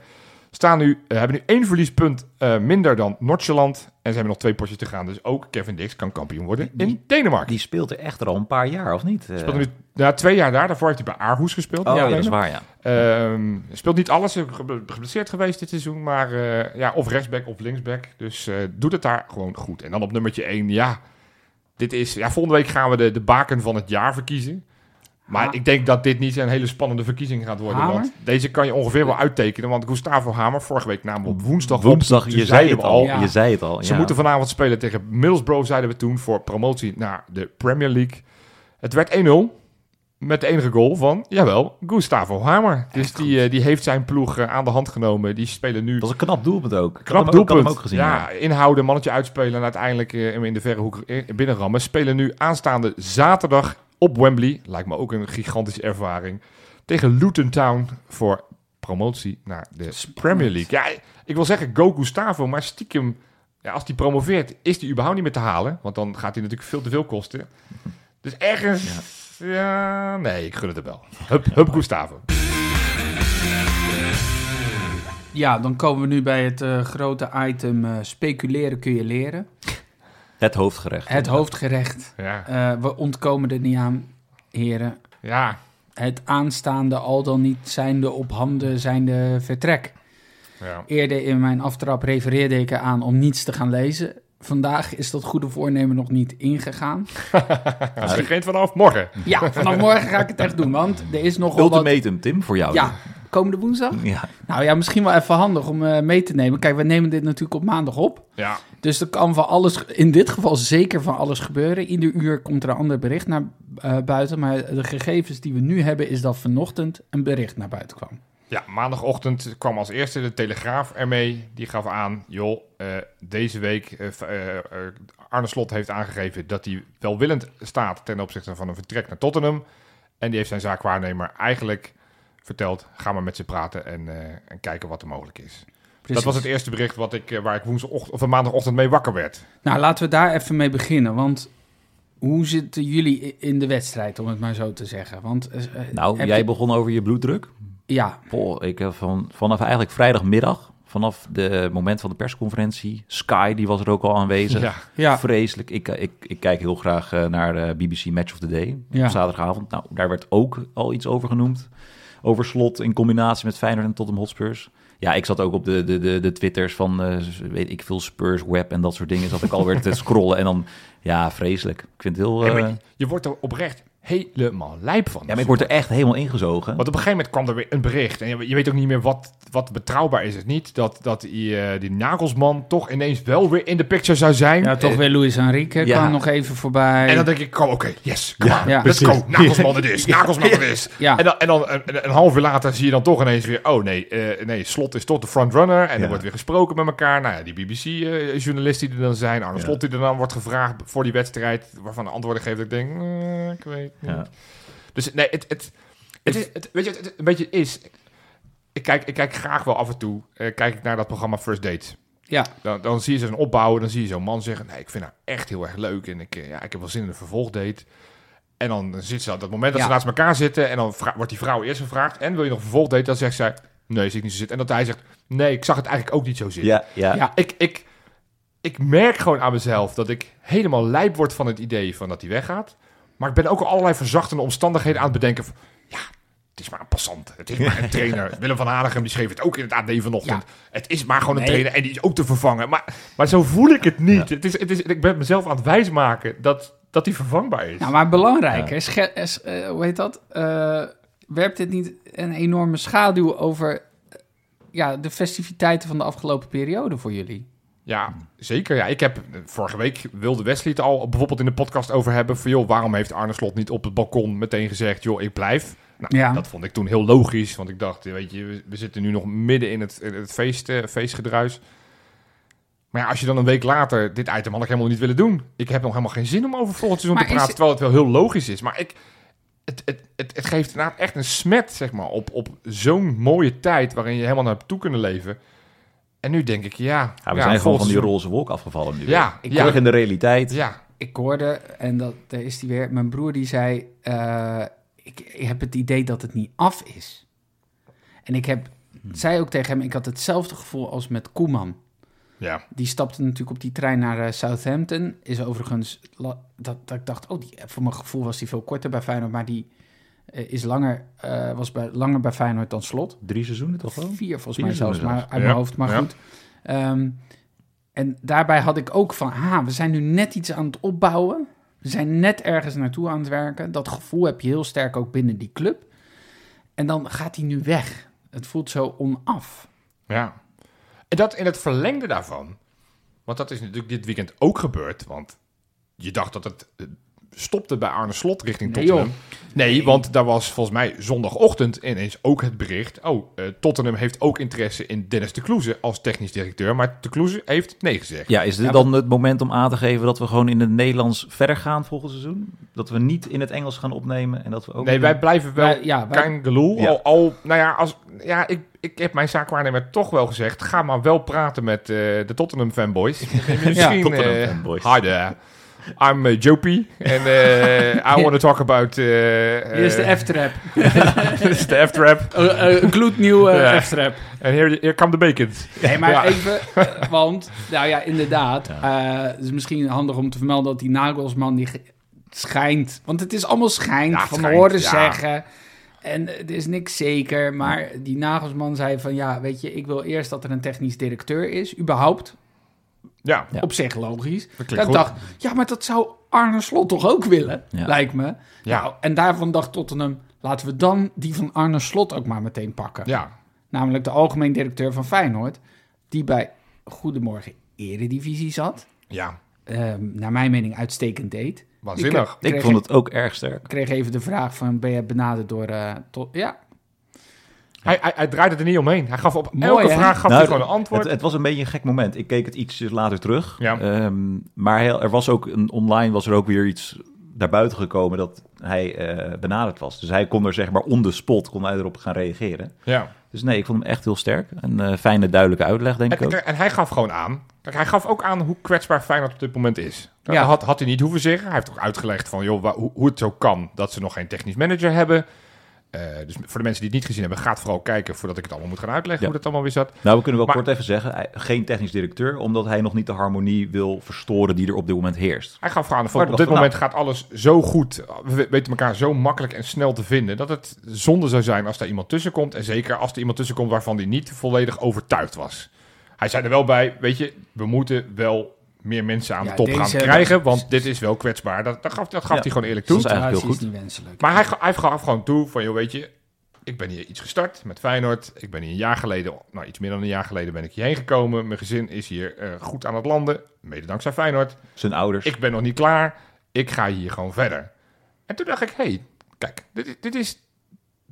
Staan nu, eh, hebben nu één verliespunt eh, minder dan Noordjeland. En ze hebben nog twee potjes te gaan. Dus ook Kevin Dix kan kampioen worden in Denemarken. Die speelt er echt al een paar jaar, of niet? Eh, Speelde nu ja, twee jaar daar. Daarvoor heeft hij bij Aarhus gespeeld. Oh, Ja, dat is waar, ja. Ehm, speelt niet alles. Geblesseerd geweest dit seizoen. Maar ja, of rechtsback of linksback. Dus doet het daar gewoon goed. En dan op nummertje 1. Ja, dit is, ja, volgende week gaan we de, de baken van het jaar verkiezen. Maar Ha- ik denk dat dit niet een hele spannende verkiezing gaat worden. Hamer? Want deze kan je ongeveer wel uittekenen. Want Gustavo Hamer, vorige week namen we op woensdag Woensdag, op. je zei zeiden het al. Ja. Je zei het al. Ze ja. moeten vanavond spelen tegen Middlesbrough, zeiden we toen, voor promotie naar de Premier League. Het werd 1-0 met de enige goal van, jawel, Gustavo Hamer. Dus die, eh, die heeft zijn ploeg eh, aan de hand genomen. Die spelen nu Dat was een knap doelpunt ook. Knap hem ook- doelpunt. hem ook gezien. ja, inhouden, mannetje uitspelen en uiteindelijk eh, hem in de verre hoek binnenrammen. Spelen nu aanstaande zaterdag op Wembley. Lijkt me ook een gigantische ervaring. Tegen Luton Town voor promotie naar de Spannend. Premier League. Ja, ik wil zeggen go Gustavo, maar stiekem, ja, als hij promoveert, is hij überhaupt niet meer te halen. Want dan gaat hij natuurlijk veel te veel kosten. Dus ergens, ja, nee, ik gun het hem wel. Hup, hup Gustavo. Ja, dan komen we nu bij het eh, grote item eh, speculeren kun je leren. Het hoofdgerecht. Het hoofdgerecht. Ja, Eh, we ontkomen er niet aan, heren. ja, Het aanstaande al dan niet zijnde op handen zijnde vertrek. ja. Eerder in mijn aftrap refereerde ik eraan om niets te gaan lezen. Vandaag is dat goede voornemen nog niet ingegaan. Dat begint vanaf morgen. Ja, vanaf morgen ga ik het echt doen, want er is nogal wat... Ultimatum, Tim, voor jou. Ja, komende woensdag? Ja. Nou ja, misschien wel even handig om eh, mee te nemen. Kijk, we nemen dit natuurlijk op maandag op. Ja, Dus er kan van alles, in dit geval zeker van alles gebeuren. Ieder uur komt er een ander bericht naar eh, buiten. Maar de gegevens die we nu hebben, is dat vanochtend een bericht naar buiten kwam. Ja, maandagochtend kwam als eerste de Telegraaf ermee. Die gaf aan, joh, eh, deze week... eh, Arne Slot heeft aangegeven dat hij welwillend staat... ten opzichte van een vertrek naar Tottenham. En die heeft zijn zaakwaarnemer eigenlijk verteld... ga maar met ze praten en, eh, en kijken wat er mogelijk is. Dat was het eerste bericht wat ik, eh, waar ik woensdagochtend, of maandagochtend mee wakker werd. Nou, laten we daar even mee beginnen. Want hoe zitten jullie in de wedstrijd, om het maar zo te zeggen? Want, eh, Nou, jij je- begon over je bloeddruk. Ja, ik heb van, vanaf eigenlijk vrijdagmiddag, vanaf de moment van de persconferentie, Sky, die was er ook al aanwezig. Ja, ja. Vreselijk. Ik, ik, ik kijk heel graag naar BBC Match of the Day Ja. op zaterdagavond. Nou, daar werd ook al iets over genoemd. Over slot in combinatie met Feyenoord en Tottenham Hotspurs. Ja, ik zat ook op de, de, de, de twitters van, eh, weet ik veel, Spurs Web en dat soort dingen. Zat ik alweer te scrollen en dan, ja, vreselijk. Ik vind het heel... Eh, je wordt er oprecht helemaal lijp van. ja, maar ik word er echt helemaal ingezogen. Want op een gegeven moment kwam er weer een bericht. En je, je weet ook niet meer wat, wat betrouwbaar is het niet. Dat, dat die, eh, die Nagelsman toch ineens wel weer in de picture zou zijn. ja, toch Eh, weer Luis Enrique ja. kwam nog even voorbij. En dan denk ik, kom, oké, yes, come Ja, on, ja. let's go. Nagelsman het is, Nagelsman het is. Ja. En dan, en dan een, een half uur later zie je dan toch ineens weer... oh nee, eh, nee Slot is toch de frontrunner. En Ja. er wordt weer gesproken met elkaar. Nou ja, die BBC-journalisten die er dan zijn. Arne Ja. Slot die er dan wordt gevraagd voor die wedstrijd... waarvan de antwoorden geeft dat ik denk, ik weet niet. Ja. Dus nee, het, het, het, is, het, weet je, het, het een beetje is... Ik kijk, ik kijk graag wel af en toe eh, kijk ik naar dat programma First Dates. Ja, Dan, dan zie je zo'n opbouw en dan zie je zo'n man zeggen... nee, ik vind haar echt heel erg leuk en ik, eh, ja, ik heb wel zin in een vervolgdate. En dan zit ze op dat moment dat Ja. ze naast elkaar zitten... en dan vra- wordt die vrouw eerst gevraagd... en wil je nog een vervolgdate? Dan zegt zij, nee, zie ik niet zo zitten. En dat hij zegt, nee, ik zag het eigenlijk ook niet zo zitten. Ja, ja. Ja. Ik, ik, ik merk gewoon aan mezelf dat ik helemaal lijp word van het idee van dat hij weggaat. Maar ik ben ook al allerlei verzachtende omstandigheden aan het bedenken. Van, ja, het is maar een passant. Het is maar een trainer. Willem van Hanegem die schreef het ook in het AD vanochtend. Ja. Het is maar gewoon een Nee. trainer en die is ook te vervangen. Maar, maar zo voel ik het niet. Het is, het is, ik ben mezelf aan het wijsmaken dat, dat die vervangbaar is. Nou, maar belangrijk, Ja. is, eh, hoe heet dat? Eh, werpt dit niet een enorme schaduw over eh, ja, de festiviteiten van de afgelopen periode voor jullie? Ja, zeker. Ja, ik heb eh, vorige week wilde Wesley het al bijvoorbeeld in de podcast over hebben. Van joh, waarom heeft Arne Slot niet op het balkon meteen gezegd, joh, ik blijf? Nou, Ja. dat vond ik toen heel logisch. Want ik dacht, weet je, we, we zitten nu nog midden in het, het feest, eh, feestgedruis. Maar ja, als je dan een week later dit item had ik helemaal niet willen doen. Ik heb nog helemaal geen zin om over volgend seizoen Maar te praten, is- terwijl het wel heel logisch is. Maar ik, het, het, het, het geeft inderdaad echt een smet, zeg maar, op, op zo'n mooie tijd waarin je helemaal naartoe kunnen leven. En nu denk ik, ja... Ja, we zijn gewoon van die roze wolk afgevallen nu. Ja, Ik ja, Terug in de realiteit. ja. Ik hoorde, en dat, daar is die weer, mijn broer die zei, eh, ik, ik heb het idee dat het niet af is. En ik heb, zei ook tegen hem, ik had hetzelfde gevoel als met Koeman. Ja, Die stapte natuurlijk op die trein naar eh, Southampton. Is overigens, dat, dat ik dacht, oh, die, voor mijn gevoel was die veel korter bij Feyenoord. Maar die is langer, eh, was bij, langer bij Feyenoord dan Slot. Drie seizoenen toch wel? Vier volgens Vier mij zelfs, maar uit Ja, mijn hoofd. Maar ja. goed. Ehm, en daarbij had ik ook van, ah, we zijn nu net iets aan het opbouwen. We zijn net ergens naartoe aan het werken. Dat gevoel heb je heel sterk ook binnen die club. En dan gaat hij nu weg. Het voelt zo onaf. ja. En dat in het verlengde daarvan, want dat is natuurlijk dit weekend ook gebeurd, want je dacht dat het eh, stopte bij Arne Slot richting Nee, Tottenham. Nee, Nee. want daar was volgens mij zondagochtend ineens ook het bericht, oh, eh, Tottenham heeft ook interesse in Dennis de Kloeze als technisch directeur, maar de Kloeze heeft nee gezegd. Ja, is dit Ja, dan het moment om aan te geven dat we gewoon in het Nederlands verder gaan volgend seizoen? Dat we niet in het Engels gaan opnemen en dat we ook... Nee, wij blijven wel Wij- ja, wij-. Ja. Al, al, nou ja, als, ja ik, ik heb mijn zaakwaarnemer toch wel gezegd, ga maar wel praten met eh, de Tottenham fanboys. Misschien, Tottenham eh, fanboys. Hi there. I'm uh, Jopie and uh, I want to talk about... Uh, Hier is de F-trap. Dit is de F-trap. Een gloednieuwe Ja. F-trap. En here, here come the bacon. Nee, maar Ja. even, want, nou ja, inderdaad. eh, het is misschien handig om te vermelden dat die Nagelsman, die schijnt, want het is allemaal schijnt, Ja, van schijnt, horen ja. zeggen. En het is niks zeker, maar die Nagelsman zei van, ja, weet je, ik wil eerst dat er een technisch directeur is, überhaupt. Ja, Ja. Op zich logisch. dat ik dacht, ja, maar dat zou Arne Slot toch ook willen, Ja. lijkt me. Ja. Nou, en daarvan dacht Tottenham, laten we dan die van Arne Slot ook maar meteen pakken. Ja, Namelijk de algemeen directeur van Feyenoord, die bij Goedemorgen Eredivisie zat. ja. Ehm, naar mijn mening uitstekend deed. Waanzinnig. Ik- Ik vond het ook erg sterk. Ik kreeg even de vraag van, ben je benaderd door... eh, tot, ja, Hij, hij, hij draaide er niet omheen. Hij gaf op Mooi, elke hè? vraag gaf Nou, hij gewoon een antwoord. Het, het was een beetje een gek moment. Ik keek het ietsjes later terug. Ja. Ehm, maar heel- er was ook een, online was er ook weer iets naar buiten gekomen dat hij eh, benaderd was. Dus hij kon er zeg maar on the spot kon hij erop gaan reageren. ja. Dus nee, ik vond hem echt heel sterk. Een eh, fijne, duidelijke uitleg, denk ik En, ook. en, hij gaf gewoon aan. Kijk, hij gaf ook aan hoe kwetsbaar Feyenoord op dit moment is. Dat Ja. had, had hij niet hoeven zeggen. Hij heeft ook uitgelegd van, joh, hoe, hoe het zo kan dat ze nog geen technisch manager hebben. Eh, dus voor de mensen die het niet gezien hebben, gaat vooral kijken voordat ik het allemaal moet gaan uitleggen Ja. hoe dat allemaal weer zat. Nou, we kunnen wel Maar- kort even zeggen, geen technisch directeur, omdat hij nog niet de harmonie wil verstoren die er op dit moment heerst. Hij gaf gewoon aan, van, Maar op dit moment gaat alles zo goed. We we- weten elkaar zo makkelijk en snel te vinden. Dat het zonde zou zijn als daar iemand tussen komt. En zeker als er iemand tussen komt waarvan hij niet volledig overtuigd was. Hij zei er wel bij, weet je, we moeten wel meer mensen aan Ja, de top gaan krijgen. Want dit is wel kwetsbaar. Dat, dat gaf, dat gaf Ja. hij gewoon eerlijk Dat toe. is eigenlijk heel situatie goed. is niet wenselijk. Maar hij, hij gaf gewoon toe van, joh, weet je, ik ben hier iets gestart met Feyenoord. Ik ben hier een jaar geleden, nou iets meer dan een jaar geleden ben ik hierheen gekomen. Mijn gezin is hier eh, goed aan het landen, mede dankzij Feyenoord. Zijn ouders. Ik ben nog niet klaar, ik ga hier gewoon verder. En toen dacht ik, hé, hey, kijk, dit, dit is...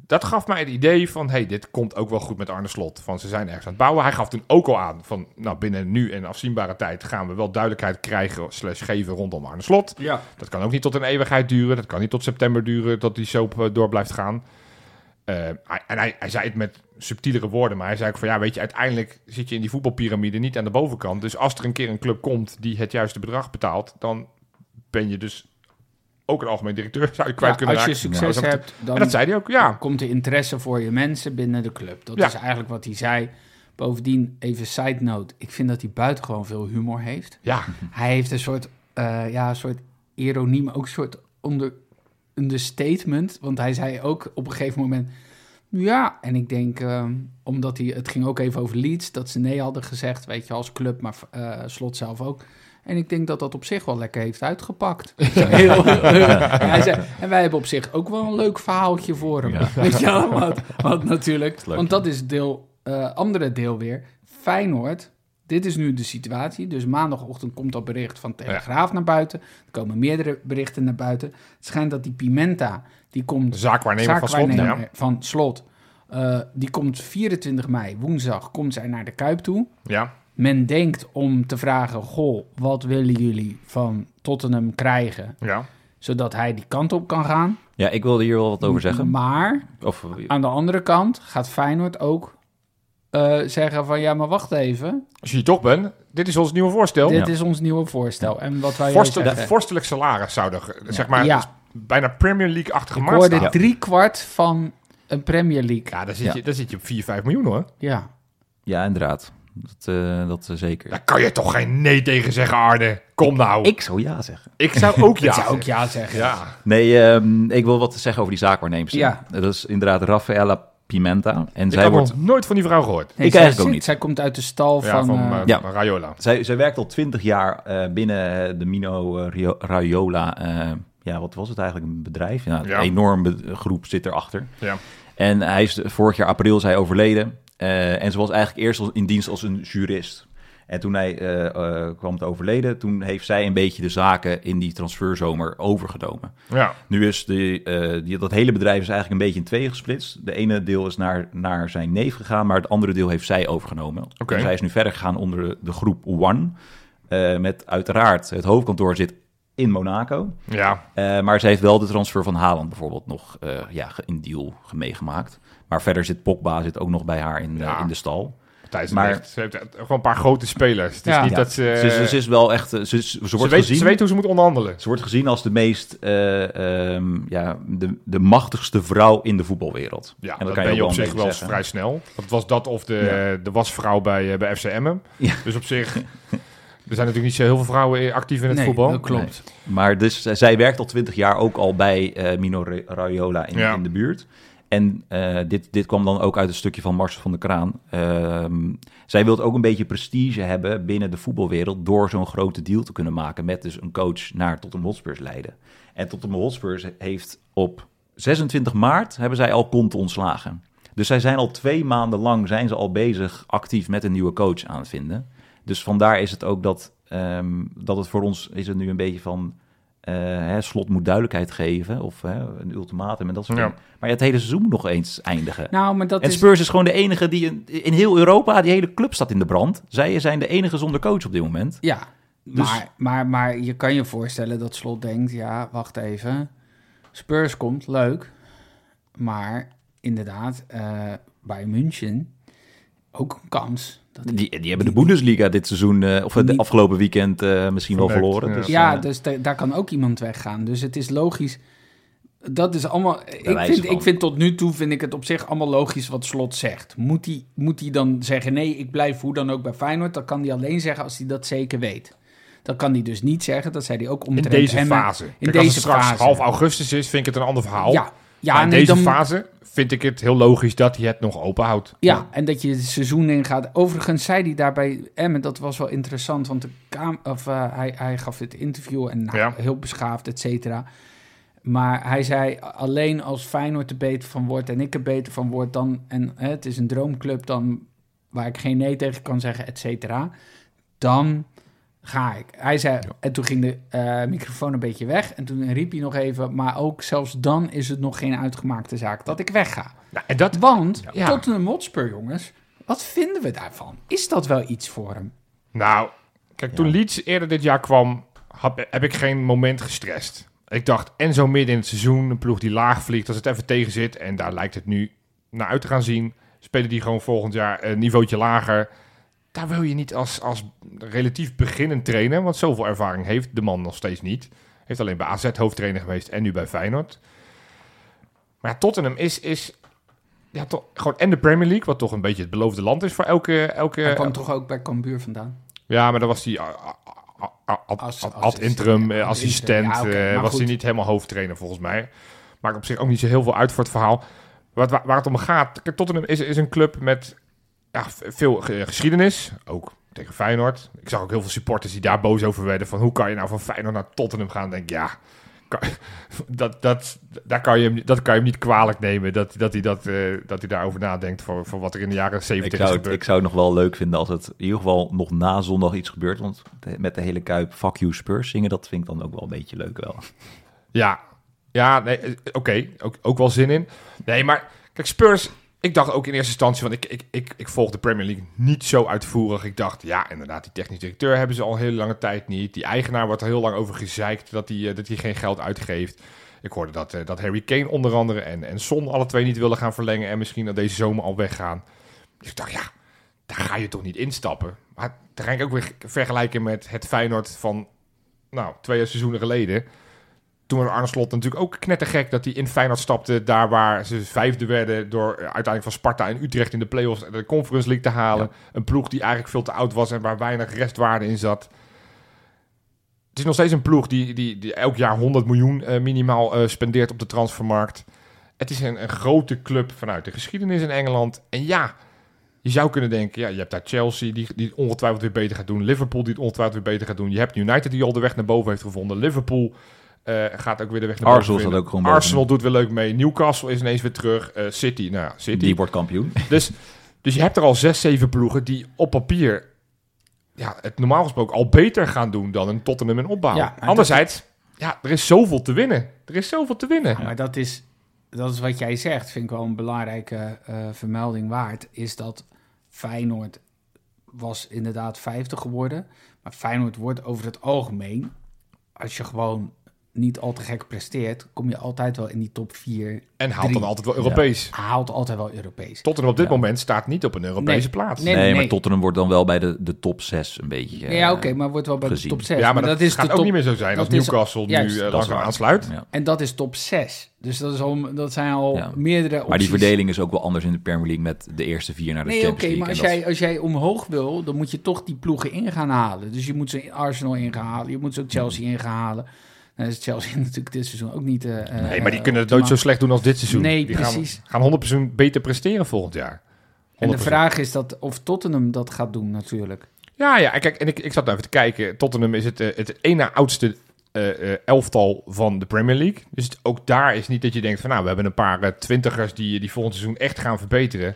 Dat gaf mij het idee van, hey, dit komt ook wel goed met Arne Slot. Van, ze zijn ergens aan het bouwen. Hij gaf toen ook al aan van, nou, binnen nu en afzienbare tijd gaan we wel duidelijkheid krijgen slash geven rondom Arne Slot. Ja. Dat kan ook niet tot een eeuwigheid duren. Dat kan niet tot september duren dat die soap eh, door blijft gaan. Eh, hij- en hij, hij zei het met subtielere woorden, maar hij zei ook van ja, weet je, uiteindelijk zit je in die voetbalpyramide niet aan de bovenkant. Dus als er een keer een club komt die het juiste bedrag betaalt, dan ben je dus ook een algemeen directeur, zou je kwijt Ja, kunnen als je raken. succes Nou, dat- hebt, dan En dat zei hij ook, ja. komt de interesse voor je mensen binnen de club. Dat Ja. is eigenlijk wat hij zei. Bovendien, even side note, ik vind dat hij buitengewoon veel humor heeft. Ja, Hij heeft een soort, eh, ja, een soort ironie, maar ook een soort onder, understatement. Want hij zei ook op een gegeven moment... Ja, en ik denk, ehm, omdat hij, het ging ook even over Leeds, dat ze nee hadden gezegd, weet je, als club, maar eh, Slot zelf ook. En ik denk dat dat op zich wel lekker heeft uitgepakt. Heel, hij zei, en wij hebben op zich ook wel een leuk verhaaltje voor hem. Weet je wel, want natuurlijk, leuk, want dat is deel, eh, andere deel weer. Feyenoord, dit is nu de situatie. Dus maandagochtend komt dat bericht van Telegraaf naar buiten. Er komen meerdere berichten naar buiten. Het schijnt dat die Pimenta, die komt zaakwaarnemer van Slot. Ja. van Slot. eh, die komt 24 mei, woensdag, komt zij naar de Kuip toe. ja. Men denkt om te vragen, goh, wat willen jullie van Tottenham krijgen, Ja. zodat hij die kant op kan gaan. Ja, ik wilde hier wel wat over zeggen. Maar Of, aan de andere kant gaat Feyenoord ook eh, zeggen van, ja, maar wacht even, Als je hier toch bent, dit is ons nieuwe voorstel. dit Ja. is ons nieuwe voorstel. En wat wij Vorstel, zeggen, vorstelijk salaris zouden, ge- zeg maar, Ja. dus bijna Premier League-achtige ik hoorde drie kwart van een Premier League. Ja, daar zit, Ja. Je, daar zit je op 4, 5 miljoen hoor. Ja, ja, inderdaad. Dat, eh, dat eh, zeker. Daar kan je toch geen nee tegen zeggen, Arne. Kom nou. Ik, Ik zou ja zeggen. zou ook ja ik zou ook ja zeggen. Ja. Nee, ehm, ik wil wat zeggen over die zaakwaarnemers. Ja. Dat is inderdaad Raffaella Pimenta. En Ik zij heb wordt... nog nooit van die vrouw gehoord. Nee, Ik zij eigenlijk ook niet. Zij komt uit de stal Ja, van... van, eh, Ja. Raiola. Zij, zij werkt al twintig jaar eh, binnen de Mino Rio- Raiola. eh, ja, wat was het eigenlijk? Een bedrijf? Ja, Ja. Een enorm groep zit erachter. Ja. En hij is vorig jaar april is hij overleden. Eh, en ze was eigenlijk eerst in dienst als een jurist. En toen hij eh, eh, kwam te overleden, toen heeft zij een beetje de zaken in die transferzomer overgenomen. Ja. Nu is de, die, dat hele bedrijf is eigenlijk een beetje in tweeën gesplitst. De ene deel is naar, naar zijn neef gegaan, maar het andere deel heeft zij overgenomen. Oké. Dus hij is nu verder gegaan onder de, de groep One. met uiteraard het hoofdkantoor zit in Monaco. Ja. Maar ze heeft wel de transfer van Haaland bijvoorbeeld nog ja, in deal meegemaakt. Maar verder zit Pogba zit ook nog bij haar in, eh, Ja. in de stal. Thijs Maar- ze heeft gewoon een paar grote spelers. Het is Ja. niet Ja. dat ze... Ze, ze, ze is wel echt. eh, Ze, ze, ze ze, wordt weet, gezien. ze weet hoe ze moet onderhandelen. Ze wordt gezien als de meest, eh, ehm, ja, de, de machtigste vrouw in de voetbalwereld. Ja, en dat kan ben je op zich wel zeggen. vrij snel. Dat was dat of de, de wasvrouw bij, bij FCM. Ja. Dus op zich... Er zijn natuurlijk niet zo heel veel vrouwen actief in het nee, voetbal. dat klopt. Maar dus, zij werkt al twintig jaar ook al bij eh, Mino Ra- Raiola in, Ja. in de buurt. En eh, dit, dit kwam dan ook uit een stukje van Marcel van der Kraan. Ehm, zij wil ook een beetje prestige hebben binnen de voetbalwereld... door zo'n grote deal te kunnen maken met dus een coach naar Tottenham Hotspurs leiden. En Tottenham Hotspurs heeft op 26 maart hebben zij al Conte ontslagen. Dus zij zijn al twee maanden lang zijn ze al bezig actief met een nieuwe coach aan vinden. Dus vandaar is het ook dat, ehm, dat het voor ons is het nu een beetje van... eh, hè, slot moet duidelijkheid geven of hè, een ultimatum en dat soort Ja. dingen. Maar ja, het hele seizoen moet nog eens eindigen. Nou, maar dat en is... Spurs is gewoon de enige die in, in heel Europa, die hele club staat in de brand. Zij zijn de enige zonder coach op dit moment. Ja, Dus- maar, maar, maar je kan je voorstellen dat Slot denkt... Ja, wacht even. Spurs komt, leuk. Maar inderdaad, eh, bij München ook een kans. Dat Die, die hebben de Bundesliga dit seizoen, eh, of het Niet- afgelopen weekend eh, misschien wel verloren. ja. Dus, ja, eh, dus da- daar kan ook iemand weggaan. Dus het is logisch. Dat is allemaal. Ik vind, van. ik vind tot nu toe vind ik het op zich allemaal logisch wat Slot zegt. Moet hij moet hij dan zeggen: nee, ik blijf hoe dan ook bij Feyenoord? Dat kan hij alleen zeggen als hij dat zeker weet. Dat kan hij dus niet zeggen. Dat zei hij ook In omtrent deze fase. In Kijk, als deze het straks fase. half augustus is, vind ik het een ander verhaal. Ja, ja, maar in nee, deze dan, fase vind ik het heel logisch dat hij het nog open houdt. Ja, en dat je het seizoen ingaat. Overigens zei hij daarbij Emmen, dat was wel interessant, want de of, eh, hij, hij gaf dit interview en nou, Ja. heel beschaafd, et cetera. Maar hij zei, alleen als Feyenoord er beter van wordt en ik er beter van word, dan, en hè, het is een droomclub dan, waar ik geen nee tegen kan zeggen, et cetera, dan ga ik. Hij zei, en toen ging de eh, microfoon een beetje weg en toen riep hij nog even, maar ook zelfs dan is het nog geen uitgemaakte zaak dat ik wegga. Nou, en dat, Want Ja. Tottenham Hotspur, jongens, wat vinden we daarvan? Is dat wel iets voor hem? nou, kijk, toen Leeds eerder dit jaar kwam, heb, heb ik geen moment gestrest. Ik dacht, en zo midden in het seizoen, een ploeg die laag vliegt, als het even tegen zit, en daar lijkt het nu naar uit te gaan zien, spelen die gewoon volgend jaar een niveautje lager. Daar wil je niet als, als relatief beginnend trainer, want zoveel ervaring heeft de man nog steeds niet. Heeft alleen bij AZ hoofdtrainer geweest en nu bij Feyenoord. Maar ja, Tottenham is, is ja, toch, gewoon en de Premier League, wat toch een beetje het beloofde land is voor elke... elke Hij kwam toch ook bij Cambuur vandaan? ja, maar dan was hij ad, interim assistent. Ja, was goed. hij niet helemaal hoofdtrainer volgens mij. Maakt op zich ook niet zo heel veel uit voor het verhaal. Wat, waar, waar het om gaat, Tottenham is, is een club met ja, veel ge- geschiedenis, ook tegen Feyenoord. Ik zag ook heel veel supporters die daar boos over werden, van hoe kan je nou van Feyenoord naar Tottenham gaan? Denk ik, ja, kan- dat, dat, daar kan je hem, dat kan je hem niet kwalijk nemen, dat, dat, hij, dat, eh, dat hij daarover nadenkt voor, voor wat er in de jaren Ik 70 is zou, gebeurd. ik zou het nog wel leuk vinden als het in ieder geval nog na zondag iets gebeurt. Want met de hele kuip Fuck You Spurs zingen, dat vind ik dan ook wel een beetje leuk wel. Ja, ja nee, eh, oké, ook, ook wel zin in. Nee, maar kijk, Spurs, ik dacht ook in eerste instantie, want ik, ik, ik, ik volg de Premier League niet zo uitvoerig. Ik dacht, ja, inderdaad, die technisch directeur hebben ze al een hele lange tijd niet. Die eigenaar wordt er heel lang over gezeikt dat hij, eh, dat geen geld uitgeeft. Ik hoorde dat, eh, dat Harry Kane onder andere en, en Son alle twee niet willen gaan verlengen en misschien dat deze zomer al weggaan. Dus ik dacht, ja, daar ga je toch niet instappen. Maar daar ga ik ook weer vergelijken met het Feyenoord van, nou, twee seizoenen geleden toen was Arne Slot natuurlijk ook knettergek dat hij in Feyenoord stapte. Daar waar ze vijfde werden door eh, uiteindelijk van Sparta en Utrecht in de play-offs de Conference League te halen. Een ploeg die eigenlijk veel te oud was en waar weinig restwaarde in zat. Het is nog steeds een ploeg die, die, die elk jaar 100 miljoen eh, minimaal eh, spendeert op de transfermarkt. Het is een, een grote club vanuit de geschiedenis in Engeland. En ja, je zou kunnen denken, ja, je hebt daar Chelsea die, die het ongetwijfeld weer beter gaat doen. Liverpool die het ongetwijfeld weer beter gaat doen. Je hebt United die al de weg naar boven heeft gevonden. Liverpool eh, gaat ook weer de weg naar Arsenal staat ook gewoon. Arsenal doet weer leuk mee. Newcastle is ineens weer terug. Eh, City, nou ja, City. Die wordt kampioen. Dus, dus je hebt er al zes, zeven ploegen die op papier ja, het normaal gesproken al beter gaan doen dan een Tottenham in opbouw. Ja, Anderzijds, ja, er is zoveel te winnen. Er is zoveel te winnen. Ja, maar dat is, dat is wat jij zegt, vind ik wel een belangrijke eh, vermelding waard. Is dat Feyenoord was inderdaad 50 geworden. Maar Feyenoord wordt over het algemeen, als je gewoon niet al te gek presteert, kom je altijd wel in die top 4. En haalt Drie. dan altijd wel Europees. Haalt altijd wel Europees. Tottenham op dit Ja. moment staat niet op een Europese Nee. plaats. Nee, Nee, maar nee. Tottenham wordt dan wel bij de, de top 6 een beetje. eh, ja, oké, maar wordt wel bij gezien. de top 6. Ja, maar, dat, is gaat de ook niet meer zo zijn als dat is- Newcastle juist, nu dat uh, langzaam aansluit. Ja. En dat is top 6. Dus dat, is al, dat zijn al Ja. meerdere opties. Maar die verdeling is ook wel anders in de Premier League met de eerste vier naar de Nee, oké, Champions League. maar als dat- jij, als jij omhoog wil, dan moet je toch die ploegen in gaan halen. Dus je moet ze Arsenal in gaan halen, je moet ze ook Chelsea in gaan halen. Dan is Chelsea natuurlijk dit seizoen ook niet... eh, eh, Nee, maar die kunnen het nooit zo slecht doen als dit seizoen. Nee, die precies. Gaan, gaan 100% beter presteren volgend jaar. 100%. En de vraag is dat of Tottenham dat gaat doen natuurlijk. Ja, ja. Kijk, en ik, ik zat nou even te kijken. Tottenham is het, eh, het na oudste eh, eh, elftal van de Premier League. Dus ook daar is niet dat je denkt van... nou, we hebben een paar eh, twintigers die, die volgend seizoen echt gaan verbeteren.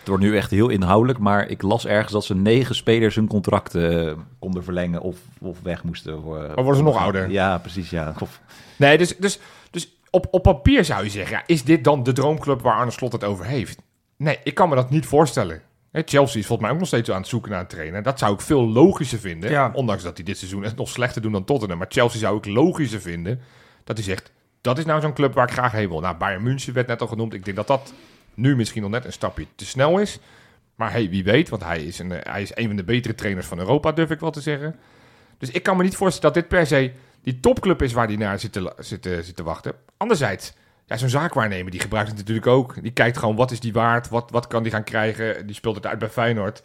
Het wordt nu echt heel inhoudelijk, maar ik las ergens dat ze negen spelers hun contract eh, konden verlengen of, of weg moesten. Maar worden ze nog ouder? Ja, precies, ja. Of, Nee, dus, dus, dus op, op papier zou je zeggen... Ja, is dit dan de droomclub waar Arne Slot het over heeft? Nee, ik kan me dat niet voorstellen. Hè, Chelsea is volgens mij ook nog steeds aan het zoeken naar een trainer. Dat zou ik veel logischer vinden. Ja. Ondanks dat hij dit seizoen het nog slechter doen dan Tottenham. Maar Chelsea zou ik logischer vinden dat hij zegt... dat is nou zo'n club waar ik graag heen wil. Nou, Bayern München werd net al genoemd. Ik denk dat dat nu misschien nog net een stapje te snel is. Maar hey, wie weet, want hij is, een, eh, hij is een van de betere trainers van Europa, durf ik wel te zeggen. Dus ik kan me niet voorstellen dat dit per se die topclub is waar hij naar zit te, zit, te- zit te wachten. Anderzijds, ja, zo'n zaakwaarnemer, die gebruikt het natuurlijk ook. Die kijkt gewoon, wat is die waard? Wat, wat kan die gaan krijgen? Die speelt het uit bij Feyenoord.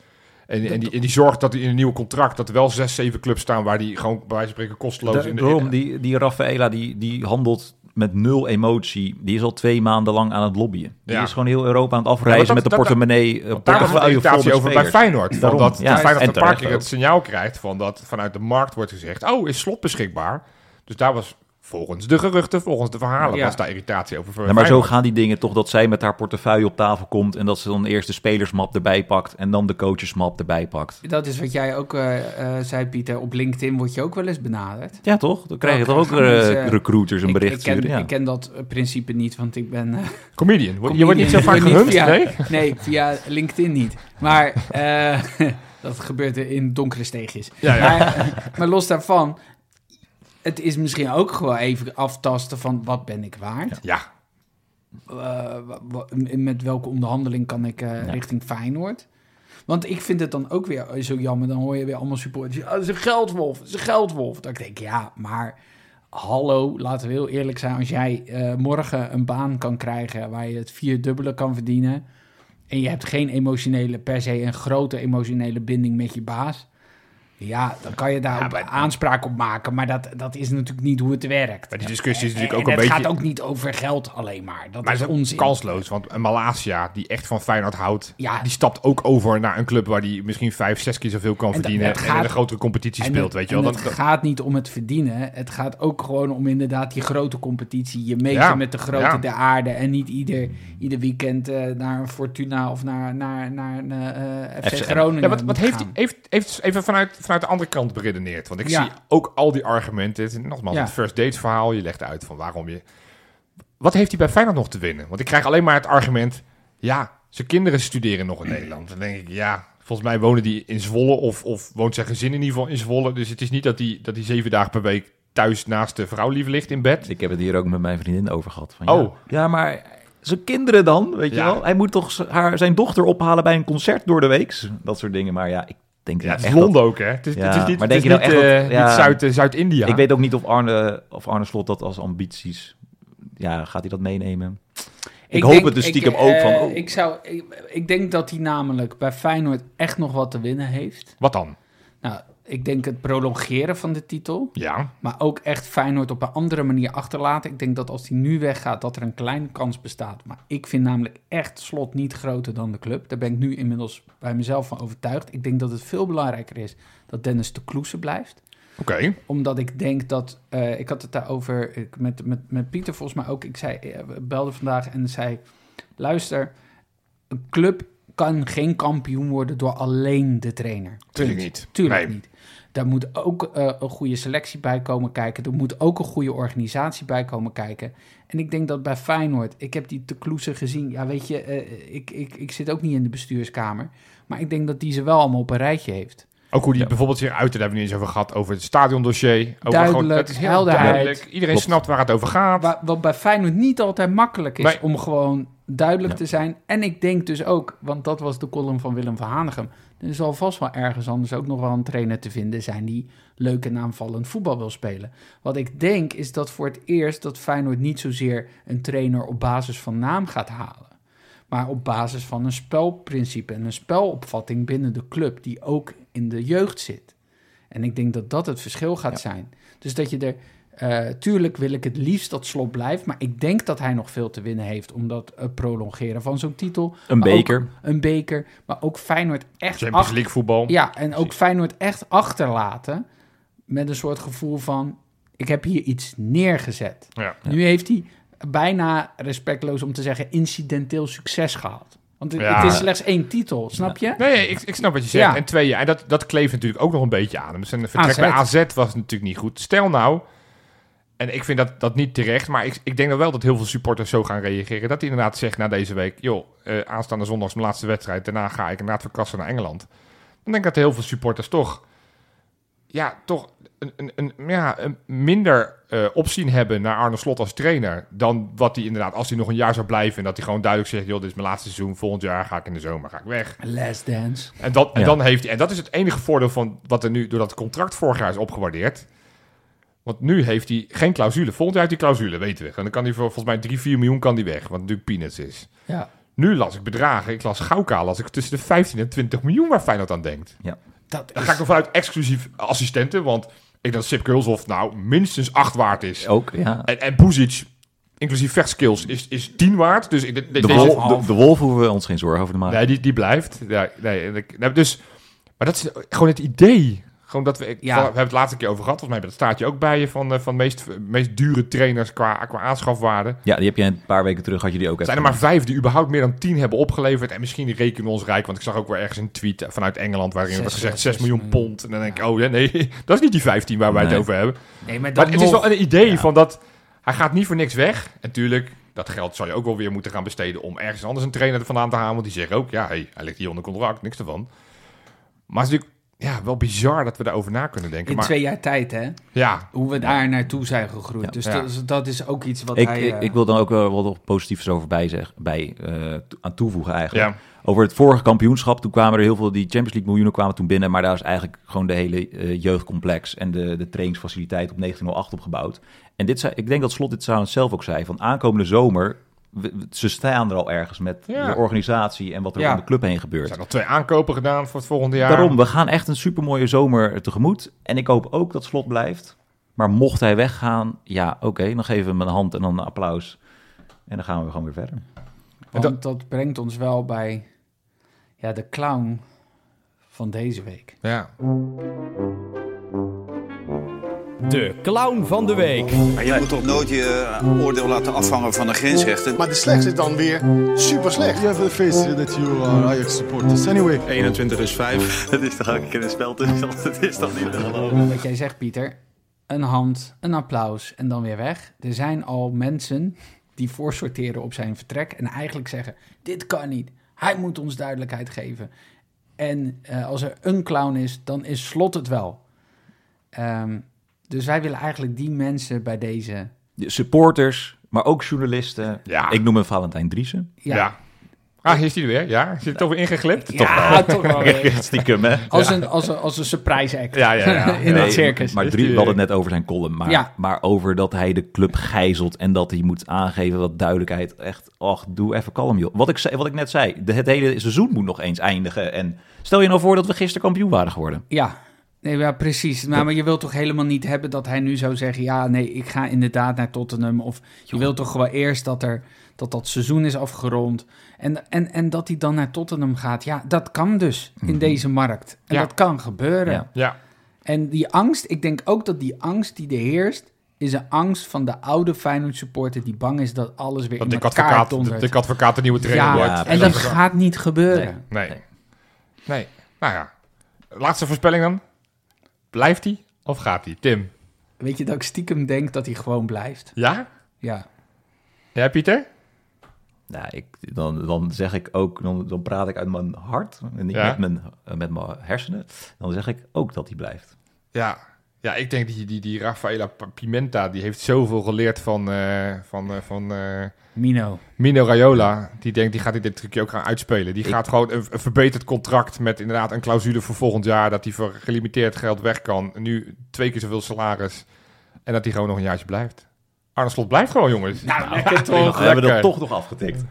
En, en, die, en die zorgt dat hij in een nieuw contract, dat er wel zes, zeven clubs staan waar die gewoon bij wijze van spreken kosteloos in de... daarom, die, die Rafaela, die, die handelt met nul emotie. Die is al twee maanden lang aan het lobbyen. Die Ja. is gewoon heel Europa aan het afreizen dat- met de portemonnee. eh, Want daar was irritatie over bij. Feyenoord. Daarom. dat Ja, Feyenoord en een paar keer het signaal krijgt van dat vanuit de markt wordt gezegd... oh, is slot beschikbaar? Dus daar was volgens de geruchten, volgens de verhalen... Ja. was daar irritatie over. Ja, maar zo gaan die dingen toch dat zij met haar portefeuille op tafel komt en dat ze dan eerst de spelersmap erbij pakt en dan de coachesmap erbij pakt. Dat is wat jij ook eh, eh, zei, Pieter. Op LinkedIn word je ook wel eens benaderd. Ja, toch? Dan krijg je Dan toch ook eh, recruiters een Ik, bericht ik, ken, sturen. Ja. ik ken dat principe niet, want ik ben... eh, Comedian. Word- Je wordt niet zo vaak comedian. via, nee? Nee, via LinkedIn niet. Maar eh, dat gebeurt in donkere steegjes. Ja, ja. Maar, maar los daarvan, het is misschien ook gewoon even aftasten van wat ben ik waard? Ja, Eh, met welke onderhandeling kan ik eh, richting Feyenoord? Want ik vind het dan ook weer zo jammer. Dan hoor je weer allemaal supporters. Ah, dat is een geldwolf, dat is een geldwolf. Dat ik denk, ja, maar hallo, laten we heel eerlijk zijn. Als jij eh, morgen een baan kan krijgen waar je het vierdubbele kan verdienen... en je hebt geen emotionele, per se een grote emotionele binding met je baas... Ja, dan kan je daar Ja, ook maar- aanspraak op maken, maar dat, dat is natuurlijk niet hoe het werkt. Maar die discussie is En- natuurlijk ook en een het beetje... gaat ook niet over geld alleen maar. Dat Maar is het is ook onzin. kansloos, want een Malasia, die echt van Feyenoord houdt, Ja. die stapt ook over naar een club waar die misschien vijf, zes keer zoveel kan En verdienen het en gaat- in een grotere competitie speelt, het- weet je wel. Het Dat, gaat niet om het verdienen. Het gaat ook gewoon om inderdaad die grote competitie. Je Ja, met de grote der aarde. En niet ieder, ieder weekend eh, naar een Fortuna of naar, naar, naar een eh, FC FCM. Groningen. ja, wat, wat heeft, heeft, heeft even vanuit, vanuit de andere kant beredeneerd? Want ik Ja. zie ook al die argumenten. Het is Nogmaals, Ja. het first dates verhaal. Je legt uit van waarom je... Wat heeft hij bij Feyenoord nog te winnen? Want ik krijg alleen maar het argument... Ja, zijn kinderen studeren nog in Nederland. Dan denk ik, ja... Volgens mij wonen die in Zwolle of, of woont zijn gezin in ieder geval in Zwolle. Dus het is niet dat hij dat hij zeven dagen per week thuis naast de vrouw liever ligt in bed. Ik heb het hier ook met mijn vriendin over gehad. Van, Oh. Ja, ja, maar zijn kinderen dan, weet je wel? Hij moet toch haar, zijn dochter ophalen bij een concert door de week. Dat soort dingen. Maar ja, ik denk Ja, het is echt dat- ook, hè? Het is, Ja, het is niet, maar het denk is je nou niet, echt eh, dat- ja. niet Zuid, eh, Zuid-India. Ik weet ook niet of Arne, of Arne Slot dat als ambities... Ja, gaat hij dat meenemen? Ik, hoop denk- het dus stiekem ik, ook eh, van... oh, Ik, zou, ik, ik denk dat hij namelijk bij Feyenoord echt nog wat te winnen heeft. Wat dan? Nou, ik denk het prolongeren van de titel. Ja. Maar ook echt Feyenoord op een andere manier achterlaten. Ik denk dat als hij nu weggaat, dat er een kleine kans bestaat. Maar ik vind namelijk echt Slot niet groter dan de club. Daar ben ik nu inmiddels bij mezelf van overtuigd. Ik denk dat het veel belangrijker is dat Dennis de Kloese blijft. Oké. Omdat ik denk dat... eh, ik had het daarover ik, met, met, met Pieter volgens mij ook. Ik zei, eh, we belden vandaag en zei... Luister, een club kan geen kampioen worden door alleen de trainer. Tuurlijk niet. Tuurlijk Nee. niet. Daar moet ook eh, een goede selectie bij komen kijken. Er moet ook een goede organisatie bij komen kijken. En ik denk dat bij Feyenoord... Ik heb die te Kloese gezien. Ja, weet je, eh, ik, ik, ik zit ook niet in de bestuurskamer. Maar ik denk dat die ze wel allemaal op een rijtje heeft. Ook hoe die Ja. bijvoorbeeld zich uit, daar hebben we niet eens over gehad, over het stadiondossier. Over Duidelijk, gewoon, dat is heel helderheid. duidelijk. Iedereen Klopt. snapt waar het over gaat. Wa- Wat bij Feyenoord niet altijd makkelijk is Nee. om gewoon duidelijk Ja. te zijn. En ik denk dus ook, want dat was de column van Willem van Hanegem. Er zal vast wel ergens anders ook nog wel een trainer te vinden zijn die leuk en aanvallend voetbal wil spelen. Wat ik denk is dat voor het eerst dat Feyenoord niet zozeer een trainer op basis van naam gaat halen. Maar op basis van een spelprincipe en een spelopvatting binnen de club die ook in de jeugd zit. En ik denk dat dat het verschil gaat zijn. Dus dat je er eh, tuurlijk wil ik het liefst dat Slot blijft, maar ik denk dat hij nog veel te winnen heeft om dat eh, prolongeren van zo'n titel. een beker. een beker, maar ook Feyenoord echt Champions League voetbal. ja, en ook Feyenoord echt achterlaten met een soort gevoel van ik heb hier iets neergezet. Ja. Nu heeft hij bijna respectloos om te zeggen incidenteel succes gehad. Want het, Ja. het is slechts één titel, snap je? Nee, ik, ik snap wat je zegt. Ja. En twee, ja, en dat, dat kleeft natuurlijk ook nog een beetje aan. hem. Dus een vertrek AZ. bij AZ was natuurlijk niet goed. Stel nou, en ik vind dat, dat niet terecht, maar ik, ik denk dan wel dat heel veel supporters zo gaan reageren. Dat hij inderdaad zegt na deze week, joh, eh, aanstaande zondag is mijn laatste wedstrijd. Daarna ga ik inderdaad verkassen naar Engeland. Dan denk ik dat heel veel supporters toch, ja, toch een, een, een, ja, een minder eh, opzien hebben naar Arne Slot als trainer. Dan wat hij inderdaad, als hij nog een jaar zou blijven. En dat hij gewoon duidelijk zegt, joh, dit is mijn laatste seizoen. Volgend jaar ga ik in de zomer ga ik weg. Last Dance. En, dat, en Ja. dan heeft hij, en dat is het enige voordeel van wat er nu door dat contract vorig jaar is opgewaardeerd. Want nu heeft hij geen clausule. Volgend jaar heeft hij clausule, weten we. En dan kan hij voor volgens mij 3, 4 miljoen kan die weg. Wat natuurlijk peanuts is. Ja. Nu las ik bedragen. Ik las Gauka, las ik tussen de 15 en 20 miljoen waar Feyenoord aan denkt. Dat Dan is- ga ik nog vanuit exclusief assistenten. Want ik denk dat Sip Kulshoff nou minstens 8 waard is. Ook, ja. En, en Buzic, inclusief vechtskills, is, is 10 waard. Dus ik, de, De, deze- de, de wolf hoeven we ons geen zorgen over te maken. Nee, die, die blijft. Ja, nee, en ik- nou, dus, maar dat is gewoon het idee. Gewoon dat we, ik- Ja. we hebben het laatste keer over gehad. Volgens mij dat staat je ook bij je van, eh, van meest, meest dure trainers qua, qua aanschafwaarde. Ja, die heb je een paar weken terug, had je die ook Er zijn even. er maar vijf die überhaupt meer dan 10 hebben opgeleverd. En misschien rekenen we ons rijk. Want ik zag ook weer ergens een tweet vanuit Engeland waarin werd gezegd zes 6 miljoen pond. En dan denk ik, oh ja, nee, dat is niet die 15 waar wij Nee. het over hebben. Nee, maar, het is wel een idee Ja. van dat hij gaat niet voor niks weg. En tuurlijk, dat geld zal je ook wel weer moeten gaan besteden om ergens anders een trainer ervan aan te halen. Want die zeggen ook, ja, hey, hij ligt hier onder contract, niks ervan. Maar het is natuurlijk ja, wel bizar dat we daarover na kunnen denken. in maar twee jaar tijd, hè? ja, Hoe we daar naartoe zijn gegroeid. Ja. Dus Ja. Dat, is, dat is ook iets wat Ik, hij... ik, eh, ik wil dan ook wel wat positiefs over bij, zeg, bij eh, aan toevoegen eigenlijk. ja, Over het vorige kampioenschap, toen kwamen er heel veel, die Champions League miljoenen kwamen toen binnen, maar daar was eigenlijk gewoon de hele eh, jeugdcomplex en de, de trainingsfaciliteit op 1908 opgebouwd. En dit zei, ik denk dat Slot dit zelf ook zei, van aankomende zomer we- ze staan er al ergens met Ja. de organisatie en wat er Ja. om de club heen Er gebeurt. zijn al twee aankopen gedaan voor het volgende jaar. Daarom, we gaan echt een supermooie zomer tegemoet. En ik hoop ook dat Slot blijft. Maar mocht hij weggaan, ja, oké, dan geven we hem een hand en dan een applaus. En dan gaan we gewoon weer verder. En Want dat brengt ons wel bij ja, de clown van deze week. Ja. De clown van de week. Maar je moet toch nooit je eh, oordeel laten afhangen van de grensrechten. Maar de slechtste is dan weer super slecht. You have the face that you are Ajax supporters. Anyway, 21 is 5. Het is toch elke keer een spel tussen. Het is toch niet te geloven. Wat jij zegt, Pieter, een hand, een applaus en dan weer weg. Er zijn al mensen die voorsorteren op zijn vertrek en eigenlijk zeggen: dit kan niet. Hij moet ons duidelijkheid geven. En eh, als er een clown is, dan is Slot het wel. Ehm, dus wij willen eigenlijk die mensen bij deze. De supporters, maar ook journalisten. Ja. Ik noem hem Valentijn Driessen. Ja. Ah, hier is hij er weer. Ja, zit er toch weer ingeglipt? Ja, toch wel. weer. Stiekem, hè? Als, een, als, een, als een surprise act Ja, ja, ja. in Nee, het circus. Maar Is drie, die we hadden het net over zijn column. Maar, Ja. maar over dat hij de club gijzelt en dat hij moet aangeven wat duidelijkheid. Echt, ach, doe even kalm, joh. Wat ik, zei, wat ik net zei, de, het hele seizoen moet nog eens eindigen. En stel je nou voor dat we gisteren kampioen waren geworden. Ja, nee, ja precies. Maar, maar je wilt toch helemaal niet hebben dat hij nu zou zeggen... ja, nee, ik ga inderdaad naar Tottenham. Of je wilt toch gewoon eerst dat er, dat, dat seizoen is afgerond. En, en, en dat hij dan naar Tottenham gaat. Ja, dat kan dus in deze markt. En Ja. dat kan gebeuren. Ja. Ja. En die angst, ik denk ook dat die angst die er heerst... is een angst van de oude Feyenoord supporter... die bang is dat alles weer Dat in elkaar Advocaat, dondert. Dick Advocaat de nieuwe trainer Ja, wordt. En dat gaat niet gebeuren. Nee. Nee. Nou ja. Laatste voorspelling dan. Blijft hij of gaat hij? Tim. Weet je dat ik stiekem denk dat hij gewoon blijft? Ja? Ja. Ja, Pieter? Nou, ik, dan, dan zeg ik ook, dan, dan praat ik uit mijn hart en niet Ja. met, mijn, eh, met mijn hersenen. Dan zeg ik ook dat hij blijft. Ja. Ja, ik denk die, die, die Rafaela Pimenta, die heeft zoveel geleerd van, eh, van, eh, van eh, Mino. Mino Raiola. Die denkt, die gaat dit trucje ook gaan uitspelen. Die Ik- gaat gewoon een, een verbeterd contract met inderdaad een clausule voor volgend jaar. Dat hij voor gelimiteerd geld weg kan. Nu twee keer zoveel salaris. En dat hij gewoon nog een jaartje blijft. Arne Slot blijft gewoon, jongens. Nou, lekker toch. we hebben dat toch nog afgetikt.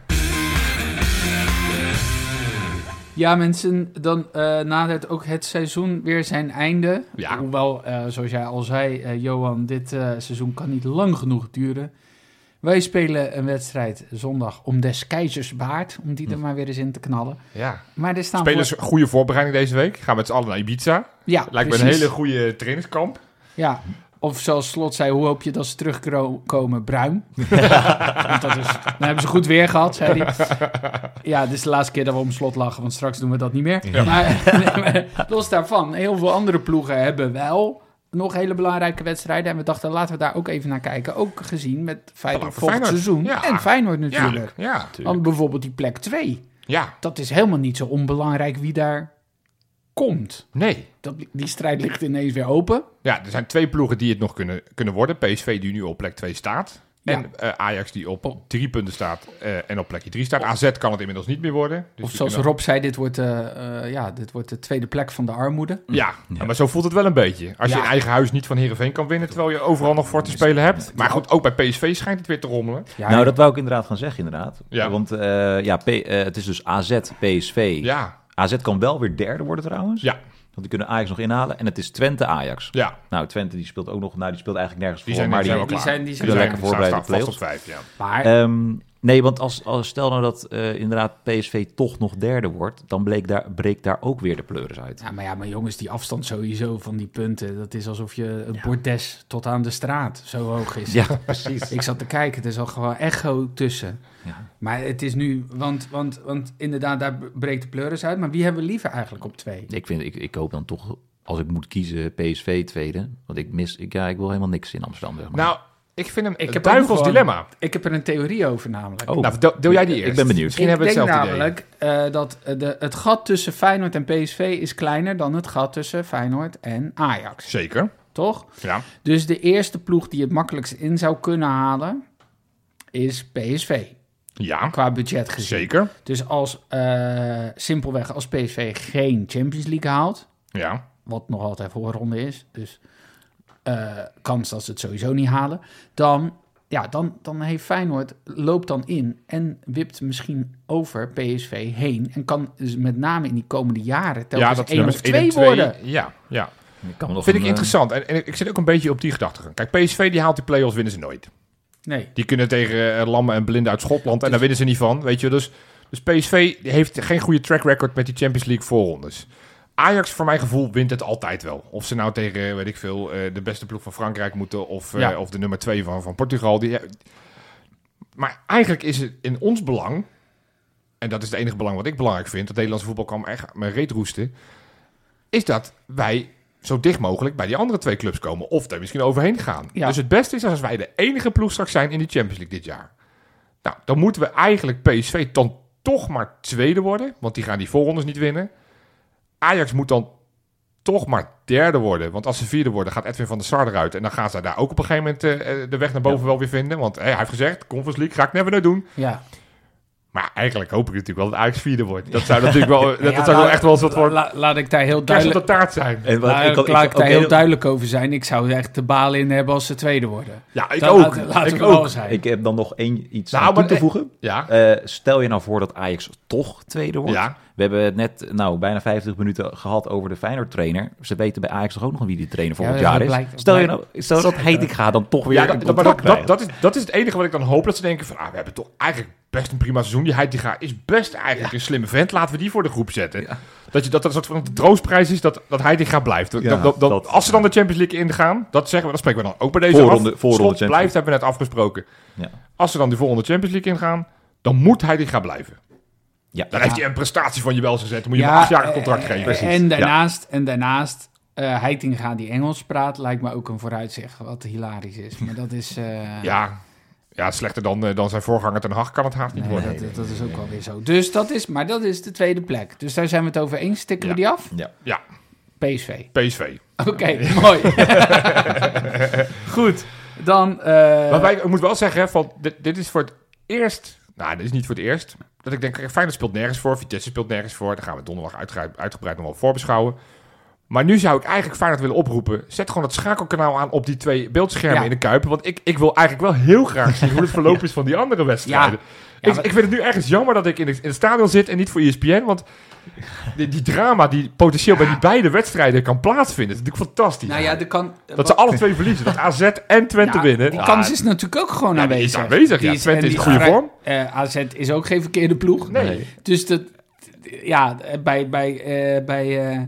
Ja, mensen, dan eh, nadert ook het seizoen weer zijn einde. Ja. Hoewel, eh, zoals jij al zei, eh, Johan, dit seizoen kan niet lang genoeg duren. Wij spelen een wedstrijd zondag om des keizers baard, om die er maar weer eens in te knallen. Ja. Maar er staan Spelers, voor- goede voorbereiding deze week. Gaan met z'n allen naar Ibiza. Ja, Lijkt me een precies. hele goede trainingskamp. Ja, of zoals Slot zei, hoe hoop je dat ze terugkomen? Bruin. Want dat is, dan hebben ze goed weer gehad, zei hij. Ja, dit is de laatste keer dat we om Slot lachen, want straks doen we dat niet meer. Maar, los daarvan, heel veel andere ploegen hebben wel nog hele belangrijke wedstrijden. En we dachten, laten we daar ook even naar kijken. Ook gezien met Feyenoord volgend Feyenoord. seizoen. Ja. En Feyenoord natuurlijk. Ja. Want bijvoorbeeld die plek 2. Ja. Dat is helemaal niet zo onbelangrijk wie daar komt. Nee. Dat, die strijd ligt ineens weer open. Ja, er zijn twee ploegen die het nog kunnen, kunnen worden. PSV die nu op plek 2 staat. Ja. En eh, Ajax die op drie punten staat eh, en op plekje 3 staat. AZ kan het inmiddels niet meer worden. Dus Of zoals Rob zei, dit wordt, eh, eh, ja, dit wordt de tweede plek van de armoede. Ja, maar zo voelt het wel een beetje. Als je in eigen huis niet van Heerenveen kan winnen... terwijl je overal nog voor te spelen hebt. Maar goed, ook bij PSV schijnt het weer te rommelen. Ja, nou, dat wou ik inderdaad gaan zeggen, inderdaad. Ja. Want eh, ja, P- het is dus AZ, PSV. Ja, AZ kan wel weer derde worden trouwens. ja, Want die kunnen Ajax nog inhalen. En het is Twente Ajax. ja. Nou, Twente die speelt ook nog. Nou, die speelt eigenlijk nergens Die voor. zijn, maar die die, zijn die zijn- die Die zijn lekker voorbereid op vast op vijf, ja. maar Ehm, nee, want als, als stel nou dat eh, inderdaad PSV toch nog derde wordt, dan bleek daar, breekt daar ook weer de pleuris uit. Ja, maar ja, maar jongens, die afstand sowieso van die punten, dat is alsof je een bordes tot aan de straat zo hoog is. Ja, precies. Ik zat te kijken, er is al gewoon echo tussen. Ja. Maar het is nu, want, want, want inderdaad, daar breekt de pleuris uit. Maar wie hebben we liever eigenlijk op twee? Ik, vind, ik, ik hoop dan toch, als ik moet kiezen, PSV tweede. Want ik mis, ik, ja, ik wil helemaal niks in Amsterdam. Zeg maar. Nou, ik vind hem Ik een heb duivels gewoon- dilemma. Ik heb er een theorie over namelijk. Oh. Nou, deel, jij die Ik eerst? ben benieuwd. Misschien ik hebben we denk hetzelfde namelijk eh, dat de, het gat tussen Feyenoord en PSV is kleiner dan het gat tussen Feyenoord en Ajax. Zeker, Toch? ja. Dus de eerste ploeg die het makkelijkst in zou kunnen halen is PSV. Ja, Qua budget gezien. zeker. Dus als eh, simpelweg als PSV geen Champions League haalt, Ja, wat nog altijd voorronde is, dus eh, kans dat ze het sowieso niet halen, dan ja, dan, dan heeft Feyenoord, loopt dan in en wipt misschien over PSV heen. En kan dus met name in die komende jaren telkens één of twee worden. Ja, ja. Ik kan nog vind ik een, eh, interessant. En, en ik zit ook een beetje op die gedachtegang. Kijk, PSV die haalt die play-offs, winnen ze nooit. Nee. Die kunnen tegen eh, Lammen en Blinden uit Schotland en daar winnen ze niet van, weet je. Dus, dus PSV heeft geen goede track record met die Champions League voorrondes. Ajax, voor mijn gevoel, wint het altijd wel. Of ze nou tegen, weet ik veel, eh, de beste ploeg van Frankrijk moeten... of, eh, Ja. of de nummer twee van, van Portugal. Die, maar eigenlijk is het in ons belang... en dat is het enige belang wat ik belangrijk vind... dat Nederlandse voetbal kan me echt mijn reet roesten... is dat wij zo dicht mogelijk bij die andere twee clubs komen. Of er misschien overheen gaan. Ja. Dus het beste is als wij de enige ploeg straks zijn in die Champions League dit jaar. Nou, dan moeten we eigenlijk PSV dan toch maar tweede worden. Want die gaan die voorrondes niet winnen. Ajax moet dan toch maar derde worden. Want als ze vierde worden, gaat Edwin van der Sar eruit. En dan gaan ze daar ook op een gegeven moment eh, eh, de weg naar boven wel weer vinden. Want eh, hij heeft gezegd, Conference League ga ik never naar doen. Ja. Maar eigenlijk hoop ik natuurlijk wel dat Ajax vierde wordt. Dat zou natuurlijk wel, dat, Ja, dat zou wel laat- echt wel eens wat voor la- laat ik daar heel kerst op duidelijk, de taart zijn. En wat, laat, ik, had- laat ik ik, daar heel duidelijk over zijn. Ik zou er echt de balen in hebben als ze tweede worden. Ja, ik Dan ook. laten- laten ik ook. zijn. ik heb dan nog één iets Nou, aan toe te voegen. Ja, Eh, stel je nou voor dat Ajax toch tweede wordt. ja. We hebben het net nou, bijna 50 minuten gehad over de Feyenoord-trainer. Ze weten bij Ajax toch ook nog wie die trainer volgend Ja, jaar is. blijkt- stel je nou, stel dat Heitinga dan toch weer Ja, dat, dat, maar dat, dat, krijgt. dat, is, dat is het enige wat ik dan hoop. Dat ze denken van, ah, we hebben toch eigenlijk best een prima seizoen. Die Heitinga is best eigenlijk een slimme vent. Laten we die voor de groep zetten. Dat, je, dat dat een soort van troostprijs is dat, dat Heitinga blijft. Dat, Ja, dat, dat- dat- als ze dan de Champions League ingaan, dat zeggen we, dat spreken we dan ook bij deze Voorronde- af. voorronde Slot blijft, hebben we net afgesproken. Ja. Als ze dan die volgende Champions League ingaan, dan moet Heitinga blijven. Ja. Dan heeft hij een prestatie van je wel gezet. Dan moet je Ja, hem een achtjarig eh, contract eh, geven. En daarnaast, en daarnaast eh Heitinga die Engels praat, lijkt me ook een vooruitzicht. Wat hilarisch is. Maar dat is... eh, Ja, ja slechter dan, dan zijn voorganger Ten Hag kan het haast niet nee, worden. dat, dat is ook wel weer zo. Dus dat is, maar dat is de tweede plek. Dus daar zijn we het over eens. Stikken we die af? Ja. Ja, PSV. PSV. Oké, mooi. Goed. Dan... eh, Maar wij, ik moet wel zeggen, hè, van, dit, dit is voor het eerst... Nou, dit is niet voor het eerst. Dat ik denk, Feyenoord speelt nergens voor. Vitesse speelt nergens voor. Daar gaan we donderdag uitgebreid, uitgebreid nog wel voorbeschouwen. Maar nu zou ik eigenlijk Feyenoord willen oproepen. Zet gewoon het schakelkanaal aan op die twee beeldschermen Ja. in de Kuip. Want ik, ik wil eigenlijk wel heel graag zien hoe het verloop is van die andere wedstrijden. Ja, ik, maar- ik vind het nu ergens jammer dat ik in, de, in het stadion zit en niet voor ESPN. Want die, die drama die potentieel bij die beide wedstrijden kan plaatsvinden, is natuurlijk fantastisch. nou ja, de kan... dat ze alle twee verliezen. Dat AZ en Twente Ja, winnen. Die kans is natuurlijk ook gewoon Ja, die aanwezig. is aanwezig, ja. Die Twente en is in goede vorm. eh, AZ is ook geen verkeerde ploeg. Nee. Dus dat, ja, bij, bij, eh, bij eh,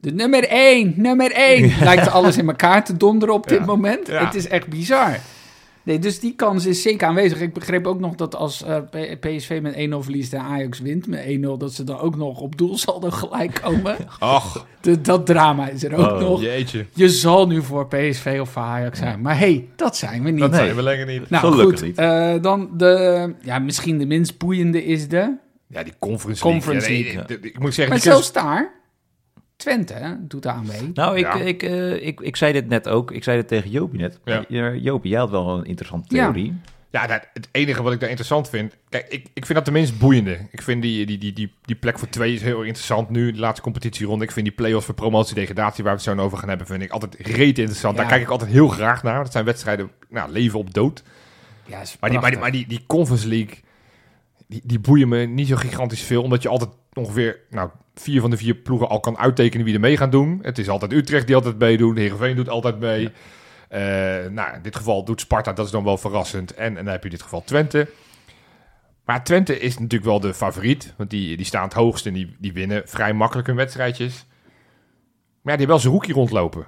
de nummer 1, nummer 1, lijkt alles in elkaar te donderen op dit Ja. moment. Ja. Het is echt bizar. Nee, dus die kans is zeker aanwezig. Ik begreep ook nog dat als eh, P- PSV met 1-0 verliest en Ajax wint met 1-0, dat ze dan ook nog op doelsaldo gelijk komen. Ach, De, dat drama is er ook Oh, nog. jeetje. Je zal nu voor PSV of voor Ajax zijn. Maar hey, dat zijn we niet. Dat zijn we lekker niet. Nou Gelukkig goed, niet. eh, dan de, ja, misschien de minst boeiende is de... Ja, die Conference, Conference League. Ja, League. nee, Ik moet zeggen, Maar zelfs daar, Twente hè, doet aan mee. Nou, ik, Ja. ik, eh, ik, ik zei dit net ook. Ik zei dit tegen Jopie net. Ja. Ja. Jopie, jij had wel een interessante theorie. Ja, dat, het enige wat ik daar interessant vind... Kijk, ik, ik vind dat de minst boeiende. Ik vind die, die, die, die, die plek voor twee is heel interessant nu. De laatste competitieronde. Ik vind die play-offs voor promotie-degradatie... waar we het zo over gaan hebben... vind ik altijd reet interessant. Ja. Daar kijk ik altijd heel graag naar. Dat zijn wedstrijden... Nou, leven op dood. Ja, Maar die, maar die, maar die, die Conference League... Die, die boeien me niet zo gigantisch veel. Omdat je altijd ongeveer... Nou, vier van de vier ploegen al kan uittekenen wie er mee gaan doen. Het is altijd Utrecht die altijd meedoet. Heerenveen doet altijd mee. Eh, nou, in dit geval doet Sparta, dat is dan wel verrassend. En, en dan heb je in dit geval Twente. Maar Twente is natuurlijk wel de favoriet. Want die, die staan het hoogst en die, die winnen vrij makkelijk hun wedstrijdjes. Maar ja, die hebben wel zijn rookie rondlopen.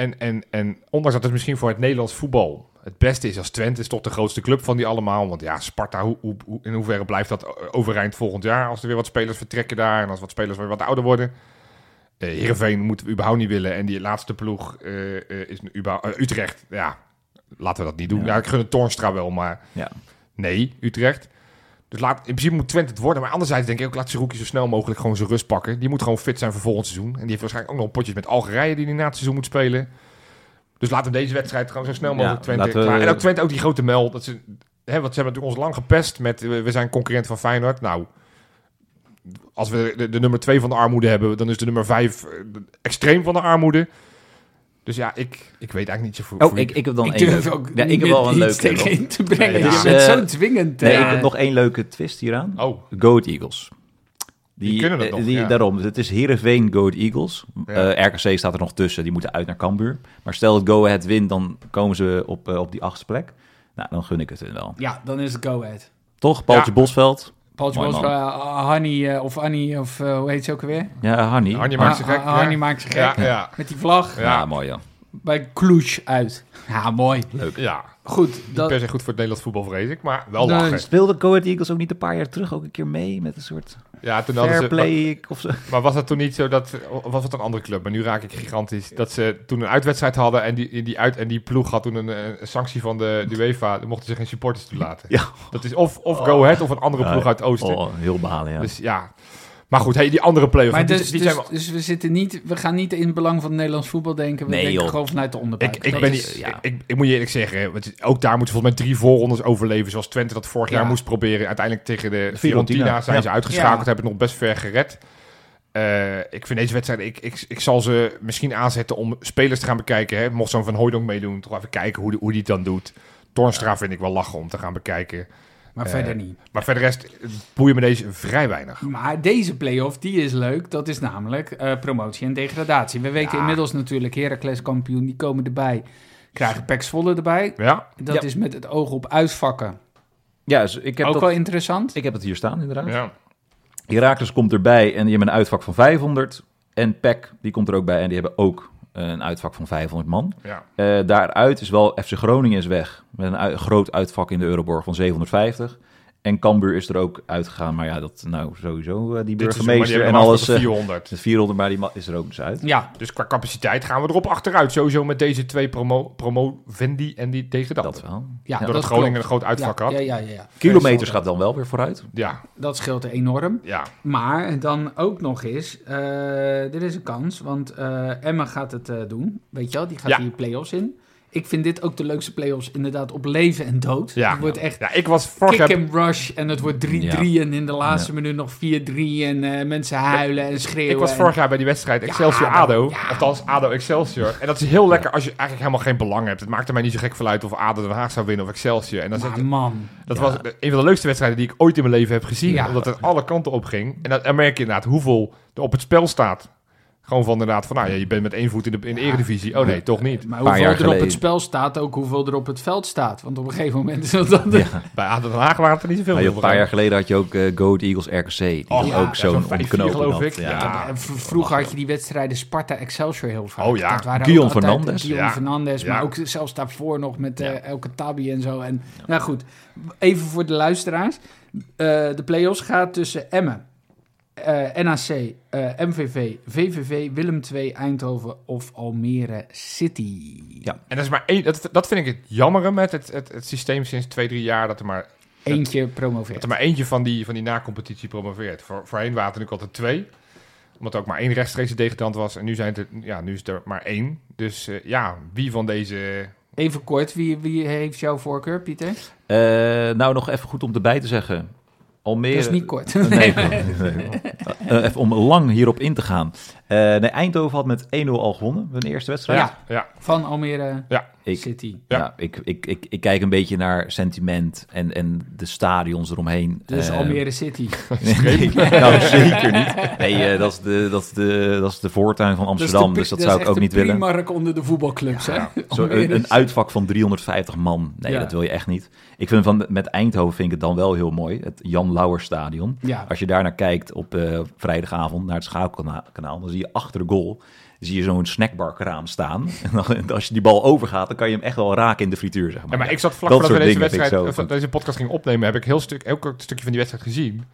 En, en, en ondanks dat het misschien voor het Nederlands voetbal het beste is als Twente, is toch de grootste club van die allemaal. Want ja, Sparta, hoe, hoe, in hoeverre blijft dat overeind volgend jaar? Als er weer wat spelers vertrekken daar en als wat spelers weer wat ouder worden. Heerenveen moeten we überhaupt niet willen. En die laatste ploeg eh, eh, is überhaupt- eh, Utrecht. Ja, laten we dat niet doen. Ja. Ja, ik gun het Toornstra wel, maar Ja. nee, Utrecht. Dus laat, in principe moet Twente het worden. Maar anderzijds denk ik ook, laat zijn rookie zo snel mogelijk gewoon zijn rust pakken. Die moet gewoon fit zijn voor volgend seizoen. En die heeft waarschijnlijk ook nog potjes met Algerije die hij na het seizoen moet spelen. Dus laten we deze wedstrijd gewoon zo snel mogelijk Ja, Twente we-. En ook Twente ook die grote mel. Dat ze, hè, want ze hebben natuurlijk ons lang gepest met eh, we zijn concurrent van Feyenoord. Nou, als we de, de nummer 2 van de armoede hebben, dan is de nummer 5 extreem van de armoede. Dus ja, ik, ik weet eigenlijk niet zo voor. Oh, voor ik, ik heb dan ik één durf ook Ja, ik heb wel een leuke. in te brengen. Nee, je dus, bent eh, zo dwingend. Nee, ik heb nog één leuke twist hieraan. Oh, Goat Eagles. Die kunnen het eh, nog, die, ja. Daarom, het is Heerenveen Goat Eagles. Ja. Eh, RKC staat er nog tussen, die moeten uit naar Cambuur. Maar stel dat Go Ahead wint, dan komen ze op, op die achtste plek. Nou, dan gun ik het hun wel. Ja, dan is het go ahead. Toch, Paultje Ja. Bosveld? Paultje Mooi uh, Hanny eh, of Annie of eh, hoe heet ze ook alweer? Ja, Hanni. Hanni maakt ze Ah, gek. ah, ja. Hanni maakt ze gek. Ja, ja. Met die vlag Ja. Ja, mooi ja. bij Cluj uit. Ja, mooi. ja. Goed, Niet dat, per se goed voor het Nederlands voetbal, vrees ik, maar wel Nee. lachen. Speelde Go Ahead Eagles ook niet een paar jaar terug ook een keer mee met een soort Ja, toen hadden fair ze, play of zo? Maar, maar was dat toen niet zo dat, of was het een andere club, maar nu raak ik gigantisch, dat ze toen een uitwedstrijd hadden en die, die, uit, en die ploeg had toen een, een sanctie van de, de UEFA, dan mochten ze geen supporters toelaten. Ja. Dat is of, of Go Ahead of een andere ploeg uit oosten. Oh, heel balen, ja. Dus ja. Maar goed, hey, die andere play-offs, maar die, dus, die dus, wel- dus we, zitten niet, we gaan niet in het belang van het Nederlands voetbal denken. We Nee, denken joh. gewoon vanuit de onderbuik. Ik, ik, Dat ben is- niet, ja. ik, ik, ik moet je eerlijk zeggen, want ook daar moeten volgens mij drie voorrondes overleven. Zoals Twente dat vorig Ja. jaar moest proberen. Uiteindelijk tegen de Fiorentina. Zijn Ja. ze uitgeschakeld, Ja. hebben het nog best ver gered. Eh, ik vind deze wedstrijd, ik, ik, ik zal ze misschien aanzetten om spelers te gaan bekijken. Hè. Mocht zo'n Van Hooydonk meedoen, toch even kijken hoe, die- hoe die het dan doet. Toornstra vind ik wel lachen om te gaan bekijken. Maar eh, verder niet. Maar voor de rest eh, boeien me deze vrij weinig. Maar deze play-off, die is leuk. Dat is namelijk eh, promotie en degradatie. We weten Ja. inmiddels natuurlijk, Heracles kampioen, die komen erbij. Krijgen Pek Zwolle erbij. Ja, Dat Ja. is met het oog op uitvakken. Ja, dus ik heb, Ook dat, wel interessant. ik heb het hier staan inderdaad. ja. Herakles komt erbij en die hebben een uitvak van 500. En PEC, die komt er ook bij en die hebben ook eh, een uitvak van 500 man. ja. Eh, daaruit is wel FC Groningen is weg. Met een groot uitvak in de Euroborg van 750. En Cambuur is er ook uitgegaan. Maar ja, dat nou sowieso eh, die Dit die burgemeester en alles. hem eh, afgesproken 400. de 400, maar die ma- is er ook dus uit. Ja, Dus qua capaciteit gaan we erop achteruit. Sowieso met deze twee promo, promovendi en die degradanten. Dat wel. ja Doordat dat Groningen klopt. een groot uitvak ja, had. Ja, Ja, ja. Kilometers gaat dan wel weer vooruit. ja. Dat scheelt enorm. ja. Maar dan ook nog eens, eh, er is een kans, want eh, Emma gaat het eh, doen. Weet je wel, die gaat Ja. die play-offs in. Ik vind dit ook de leukste play-offs inderdaad op leven en dood. Ja. Het wordt echt ja, ik was kick and rush en het wordt 3-3 en in de laatste minuut nog 4-3 en eh, mensen huilen en schreeuwen. Ik was en- vorig jaar bij die wedstrijd Excelsior-ADO. Ja. Althans, ADO-Excelsior. En dat is heel lekker als je eigenlijk helemaal geen belang hebt. Het maakt er mij niet zo gek van uit of ADO Den Haag zou winnen of Excelsior. En dan Maar man, dat was een van de leukste wedstrijden die ik ooit in mijn leven heb gezien. Ja. Omdat het alle kanten op ging. En dan merk je inderdaad hoeveel er op het spel staat. Gewoon van inderdaad van, nou ja, je bent met één voet in de, in de eredivisie. Oh nee, toch niet. maar hoeveel er op het spel staat, ook hoeveel er op het veld staat. Want op een gegeven moment is dat... dan Bij ADO Den Haag waren het er niet zoveel Maar een paar jaar geleden had je ook eh Goat Eagles RKC. Die Oh, ja. ook zo'n 5-4 ontknoping geloof had. ik. Ja. Vroeger had je die wedstrijden Sparta-Excelsior heel vaak. Oh ja. Dat waren Guillaume Fernandes. Guillaume Ja. Fernandes, Ja. maar ook zelfs daarvoor nog met eh Ja. Elke Tabi en zo. En, Nou goed, even voor de luisteraars. Eh, de play-offs gaat tussen Emmen, NAC, eh, MVV, VVV, Willem II, Eindhoven of Almere City. Ja. En dat, is maar één, dat, dat vind ik het jammere met het, het, het systeem sinds twee, drie jaar. Dat er maar, Eentje dat promoveert. er maar eentje van die, van die na-competitie promoveert. Voor, voorheen waren het natuurlijk altijd twee. Omdat er ook maar één rechtstreekse degradant was. En nu, zijn het, er- ja, nu is er maar één. Dus eh, ja, wie van deze... Even kort, wie, wie heeft jouw voorkeur, Pieter? Eh, nou, nog even goed om erbij te zeggen. Almere... Dat is niet kort. Nee, nee. Eh, even om lang hierop in te gaan. Eh, nee, Eindhoven had met 1-0 al gewonnen, hun eerste wedstrijd. Ja. Ja, Van Almere ja. Ik, City. Ja. ja. ik, ik, ik, ik kijk een beetje naar sentiment en, en de stadions eromheen. Dus Eh, Almere City. Nee, nou, zeker niet. Nee, eh, dat, is de, dat, is de, dat is de voortuin van Amsterdam, dus dat, zou ik ook niet willen. primark onder de voetbalclubs, hè? Zo, een, een uitvak van 350 man. Nee, Ja. dat wil je echt niet. Ik vind van met Eindhoven vind ik het dan wel heel mooi. Het Jan Lauwer Stadion. Ja. Als je daar naar kijkt op eh, vrijdagavond naar het schakelkanaal, dan zie je achter de goal zie je zo'n snackbarkraam staan. En dan, als je die bal overgaat, dan kan je hem echt wel raken in de frituur, zeg maar. Ja, maar ik zat vlak Dat voordat we soort deze, wedstrijd, deze podcast gingen opnemen, heb ik heel stuk, elk stukje van die wedstrijd gezien.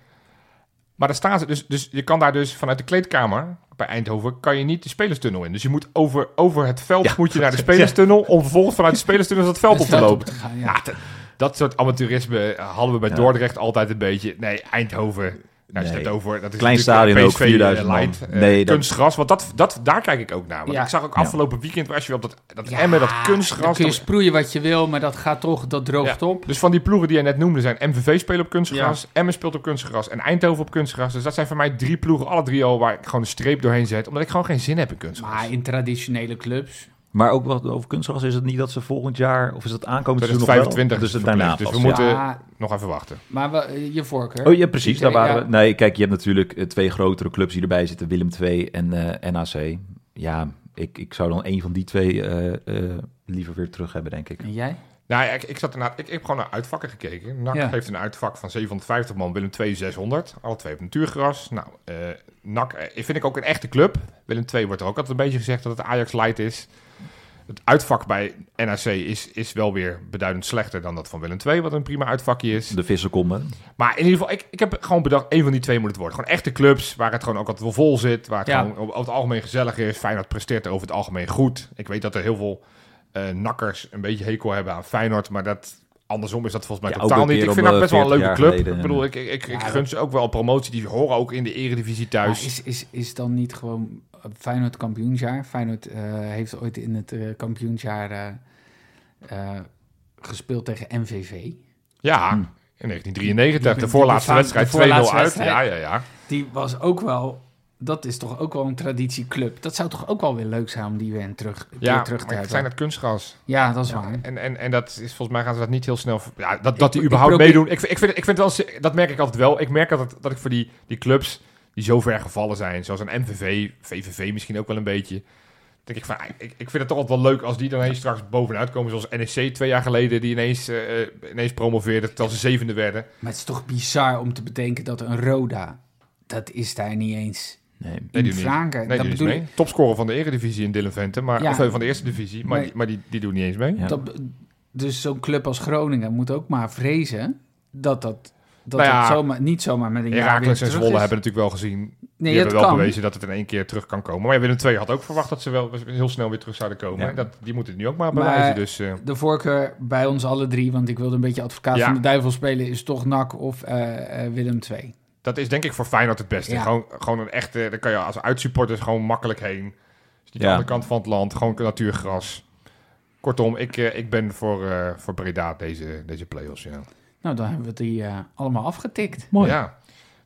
Maar daar staan ze dus, dus je kan daar dus vanuit de kleedkamer bij Eindhoven kan je niet de spelerstunnel in. Dus je moet over, over het veld Ja. moet je naar de spelerstunnel om vervolgens vanuit de spelerstunnel dat veld op te lopen. ja. Ja, dat, dat soort amateurisme hadden we bij Ja. Dordrecht altijd een beetje. Nee, Eindhoven. Nou, je Nee. het over. Dat is Klein natuurlijk, stadion eh, ook, PSV 4000 man. light, eh, Nee, dat- kunstgras. Want dat, dat, daar kijk ik ook naar. Want Ja. ik zag ook Ja. afgelopen weekend was je op dat, dat Ja, dat Dan kunstgras. kun je dat- sproeien wat je wil, maar dat gaat toch, dat droogt Ja. op. Dus van die ploegen die jij net noemde zijn MVV spelen op kunstgras, Emmen speelt op kunstgras en Eindhoven op kunstgras. Dus dat zijn voor mij drie ploegen, alle drie al, waar ik gewoon een streep doorheen zet. Omdat ik gewoon geen zin heb in kunstgras. Maar in traditionele clubs, Maar ook wat over kunstgras, is het niet dat ze volgend jaar, of is het aankomend seizoen nog wel? 2025 Dus is het daarna. Dus we moeten Ja. nog even wachten. Maar we- je voorkeur? Oh ja, precies, daar waren Ja. we. Nee, kijk, je hebt natuurlijk eh, twee grotere clubs die erbij zitten, Willem II en eh, NAC. Ja, ik, ik zou dan een van die twee eh, eh, liever weer terug hebben, denk ik. En jij? Nou, ja, ik, ik, zat ernaar, ik, ik heb gewoon naar uitvakken gekeken. NAC Ja. heeft een uitvak van 750 man, Willem 2 600. Alle twee op natuurgras. Nou, eh NAC eh, vind ik ook een echte club. Willem 2 wordt er ook altijd een beetje gezegd dat het Ajax light is. Het uitvak bij NAC is, is wel weer beduidend slechter dan dat van Willem 2, wat een prima uitvakje is. De vissen komen. Maar in ieder geval, ik, ik heb gewoon bedacht, één van die twee moet het worden. Gewoon echte clubs, waar het gewoon ook altijd wel vol zit. Waar het Ja. gewoon over het algemeen gezellig is. Feyenoord presteert over het algemeen goed. Ik weet dat er heel veel eh, nakkers een beetje hekel hebben aan Feyenoord. Maar dat, andersom is dat volgens mij Ja, totaal een niet. Ik vind dat best wel een eh, leuke 40 club. ik bedoel, ik, ik, ik, Ja, ik dat- gun ze ook wel promotie. Die horen ook in de eredivisie thuis. Is, is, is dan niet gewoon Feyenoord kampioensjaar? Feyenoord eh, heeft ooit in het eh, kampioensjaar eh, eh, gespeeld tegen MVV. ja, Hm. in 1993, Die- de die voorlaatste wedstrijd, de 2-0 voorlaatste uit. Ja, ja, ja. Die was ook wel... Dat is toch ook wel een traditieclub. Dat zou toch ook wel weer leuk zijn om die weer terug, weer Ja, terug te maar het hebben. zijn het kunstgras. Ja, dat is Ja, waar. en, en, en dat is volgens mij gaan ze dat niet heel snel. Ja, dat, dat die überhaupt meedoen. Ik, vind- ik, vind, ik vind wel, dat merk ik altijd wel. Ik merk altijd dat ik voor die, die clubs die zo ver gevallen zijn, zoals een MVV, VVV misschien ook wel een beetje. Denk ik van, ah, ik, ik vind het toch altijd wel leuk als die dan ineens straks bovenuit komen, zoals NEC twee jaar geleden, die ineens, eh, ineens promoveerde terwijl ze zevende werden. Maar het is toch bizar om te bedenken dat een Roda... Dat is daar niet eens Nee. Nee, in nee, dat bedoel mee. Topscorer van de Eredivisie in Dylan Vente, maar, Ja. of eh, van de eerste divisie, maar, Nee. die, maar die, die doen niet eens mee. Ja. Dat, dus zo'n club als Groningen moet ook maar vrezen dat dat, dat Nou ja, het zomaar, niet zomaar met een jaar weer Herakles en terug Zwolle is. hebben natuurlijk wel gezien Nee, die hebben wel kan. bewezen dat het in één keer terug kan komen. Maar ja, Willem II had ook verwacht dat ze wel heel snel weer terug zouden komen. Dat, die moeten het nu ook maar Maar- bewijzen. Dus eh, De voorkeur bij ons alle drie, want ik wilde een beetje advocaat Ja. van de duivel spelen, is toch NAC of eh, eh, Willem II. Dat is denk ik voor Feyenoord het beste. Ja. Gewoon, gewoon een echte, daar kan je als uitsupporters gewoon makkelijk heen. Is niet Ja. de andere kant van het land, gewoon natuurgras. Kortom, ik, eh, ik ben voor, eh, voor Breda deze, deze play-offs. Ja. Nou, dan hebben we die eh, allemaal afgetikt. Mooi. ja,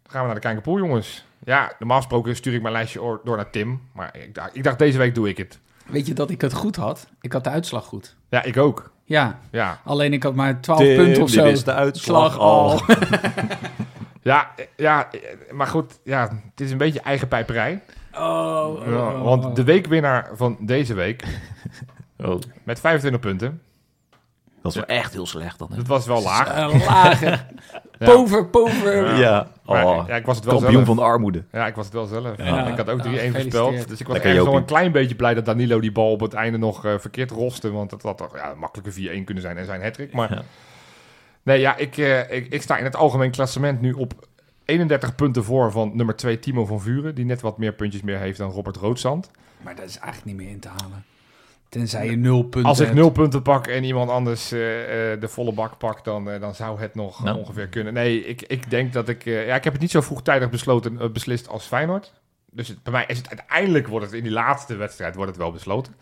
dan gaan we naar de Kijkerpool, jongens. Ja, normaal gesproken stuur ik mijn lijstje oor- door naar Tim. Maar ik dacht, ik dacht, deze week doe ik het. Weet je dat ik het goed had? Ik had de uitslag goed. Ja, ik ook. Ja, Ja, alleen ik had maar 12 Tim, punten of zo. wist de uitslag Slag al. ja, eh, ja eh, maar goed, ja, het is een beetje eigen pijperij. Oh, oh, Ja, oh, want oh. de weekwinnaar van deze week Oh, met 25 punten, dat is wel echt heel slecht dan. Hè? dat was wel laag. Een lage. Pover, pover. Ja, Maar, oh, ja, ik was het wel kampioen zelf. van de armoede. Ja, ik was het wel zelf. Ja. ik had ook 3-1 Ja, voorspeld. gefeliciteerd. Dus ik was ergens nog een klein beetje blij dat Danilo die bal op het einde nog eh, verkeerd roste. Want dat had toch ja, makkelijke 4-1 kunnen zijn en zijn hattrick. Maar Ja. Nee, ja, ik, eh, ik, ik sta in het algemeen klassement nu op 31 punten voor van nummer 2 Timo van Vuren. Die net wat meer puntjes meer heeft dan Robert Roodzand. Maar dat is eigenlijk niet meer in te halen. Tenzij je nul punten Als ik nul punten pak en iemand anders eh, eh, de volle bak pakt, dan, dan zou het nog Nou. ongeveer kunnen. Nee, ik, ik denk dat ik... eh, ja, ik heb het niet zo vroegtijdig besloten, beslist als Feyenoord. Dus het- bij mij is het uiteindelijk, wordt het in die laatste wedstrijd, wordt het wel besloten.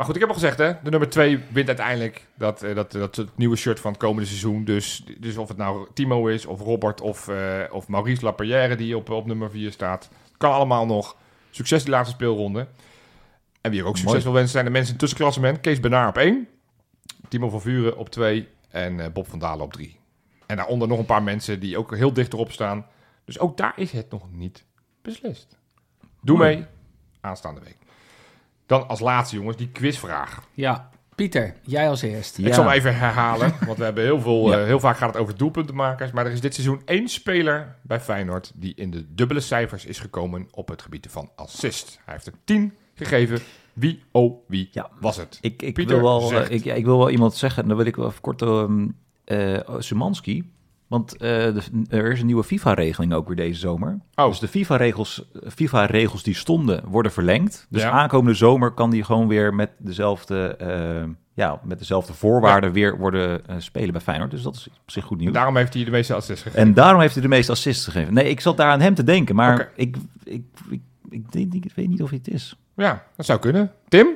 Maar goed, ik heb al gezegd, hè, de nummer 2 wint uiteindelijk dat, eh, dat, dat het nieuwe shirt van het komende seizoen. Dus, dus of het nou Timo is, of Robert, of, eh, of Maurice Laperrière die op, op nummer 4 staat. Kan allemaal nog. Succes die laatste speelronde. En wie er ook succes Mooi. wil wensen zijn de mensen in het tussenklassement. Kees Benaar op 1. Timo van Vuren op 2. En eh, Bob van Dalen op 3. En daaronder nog een paar mensen die ook heel dicht erop staan. Dus ook daar is het nog niet beslist. Doe Mooi. mee. Aanstaande week. Dan als laatste jongens, die quizvraag. Ja, Pieter, jij als eerst. Ik zal hem even herhalen, want we hebben heel veel, Ja. eh, heel vaak gaat het over doelpuntenmakers. Maar er is dit seizoen één speler bij Feyenoord die in de dubbele cijfers is gekomen op het gebied van assist. Hij heeft er 10 gegeven. Wie, oh, wie Ja. was het? Ik, ik, Pieter wil wel, zegt- eh, ik, ja, ik wil wel iemand zeggen, en dan wil ik wel even kort ehm eh Szymanski. Want eh, de- er is een nieuwe FIFA-regeling ook weer deze zomer. Oh. Dus de FIFA-regels FIFA-regels die stonden, worden verlengd. Dus Ja. aankomende zomer kan die gewoon weer met dezelfde, eh, ja, met dezelfde voorwaarden weer worden eh, spelen bij Feyenoord. Dus dat is op zich goed nieuws. Daarom heeft hij de meeste assists gegeven. En daarom heeft hij de meeste assists gegeven. Nee, ik zat daar aan hem te denken, maar ik, ik, ik, ik, denk niet- ik weet niet of hij het is. Ja, dat zou kunnen. Tim?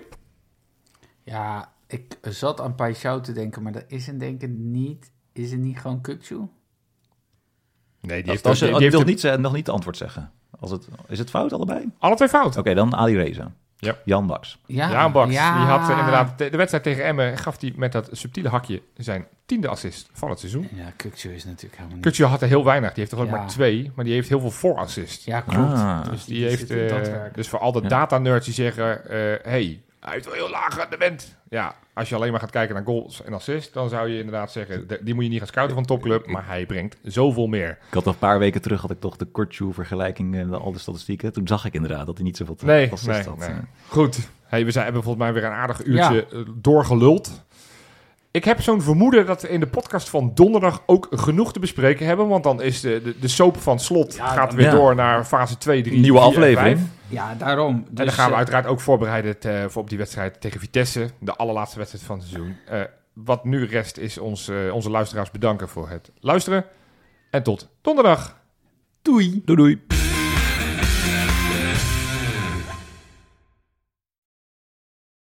Ja, ik zat aan Paixão te denken, maar dat is een denken niet... Is het niet gewoon Kukçu? Nee, die heeft, Als je die die heeft nog, niet, nog niet het antwoord zeggen. Als het, is het fout allebei? Oké, alle twee fout. dan Ali Reza. Jan Baks. Ja, Jaan Baks, ja. die had eh, inderdaad de, de wedstrijd tegen Emmen, gaf hij met dat subtiele hakje zijn tiende assist van het seizoen. Ja, Kukcu is natuurlijk helemaal niet... Kutje had er heel weinig, die heeft er ook Ja. maar twee, maar die heeft heel veel voorassist. Ja, klopt. Ah. Dus die, Die heeft, eh, dus voor al de Ja. data-nerds die zeggen, eh hey, hij heeft wel heel laag rendement. Ja, als je alleen maar gaat kijken naar goals en assists, dan zou je inderdaad zeggen, de- die moet je niet gaan scouten van topclub, maar hij brengt zoveel meer. Ik had een paar weken terug had ik toch de Kortjoe-vergelijking en al de statistieken. Toen zag ik inderdaad dat hij niet zoveel Nee, assists nee, had. nee. Eh, Goed, hey, we zijn, hebben volgens mij weer een aardig uurtje eh, doorgeluld. Ik heb zo'n vermoeden dat we in de podcast van donderdag ook genoeg te bespreken hebben. Want dan is de, de, de soap van slot Ja, gaat dan- weer ja. door naar fase 2, 3, Nieuwe 4 en aflevering. 5. Ja, daarom. en dan Dus, gaan we eh, uiteraard ook voorbereiden eh, voor op die wedstrijd tegen Vitesse. De allerlaatste wedstrijd van het seizoen. Eh, wat nu rest is ons, eh, onze luisteraars bedanken voor het luisteren. En tot donderdag. Doei. Doei doei.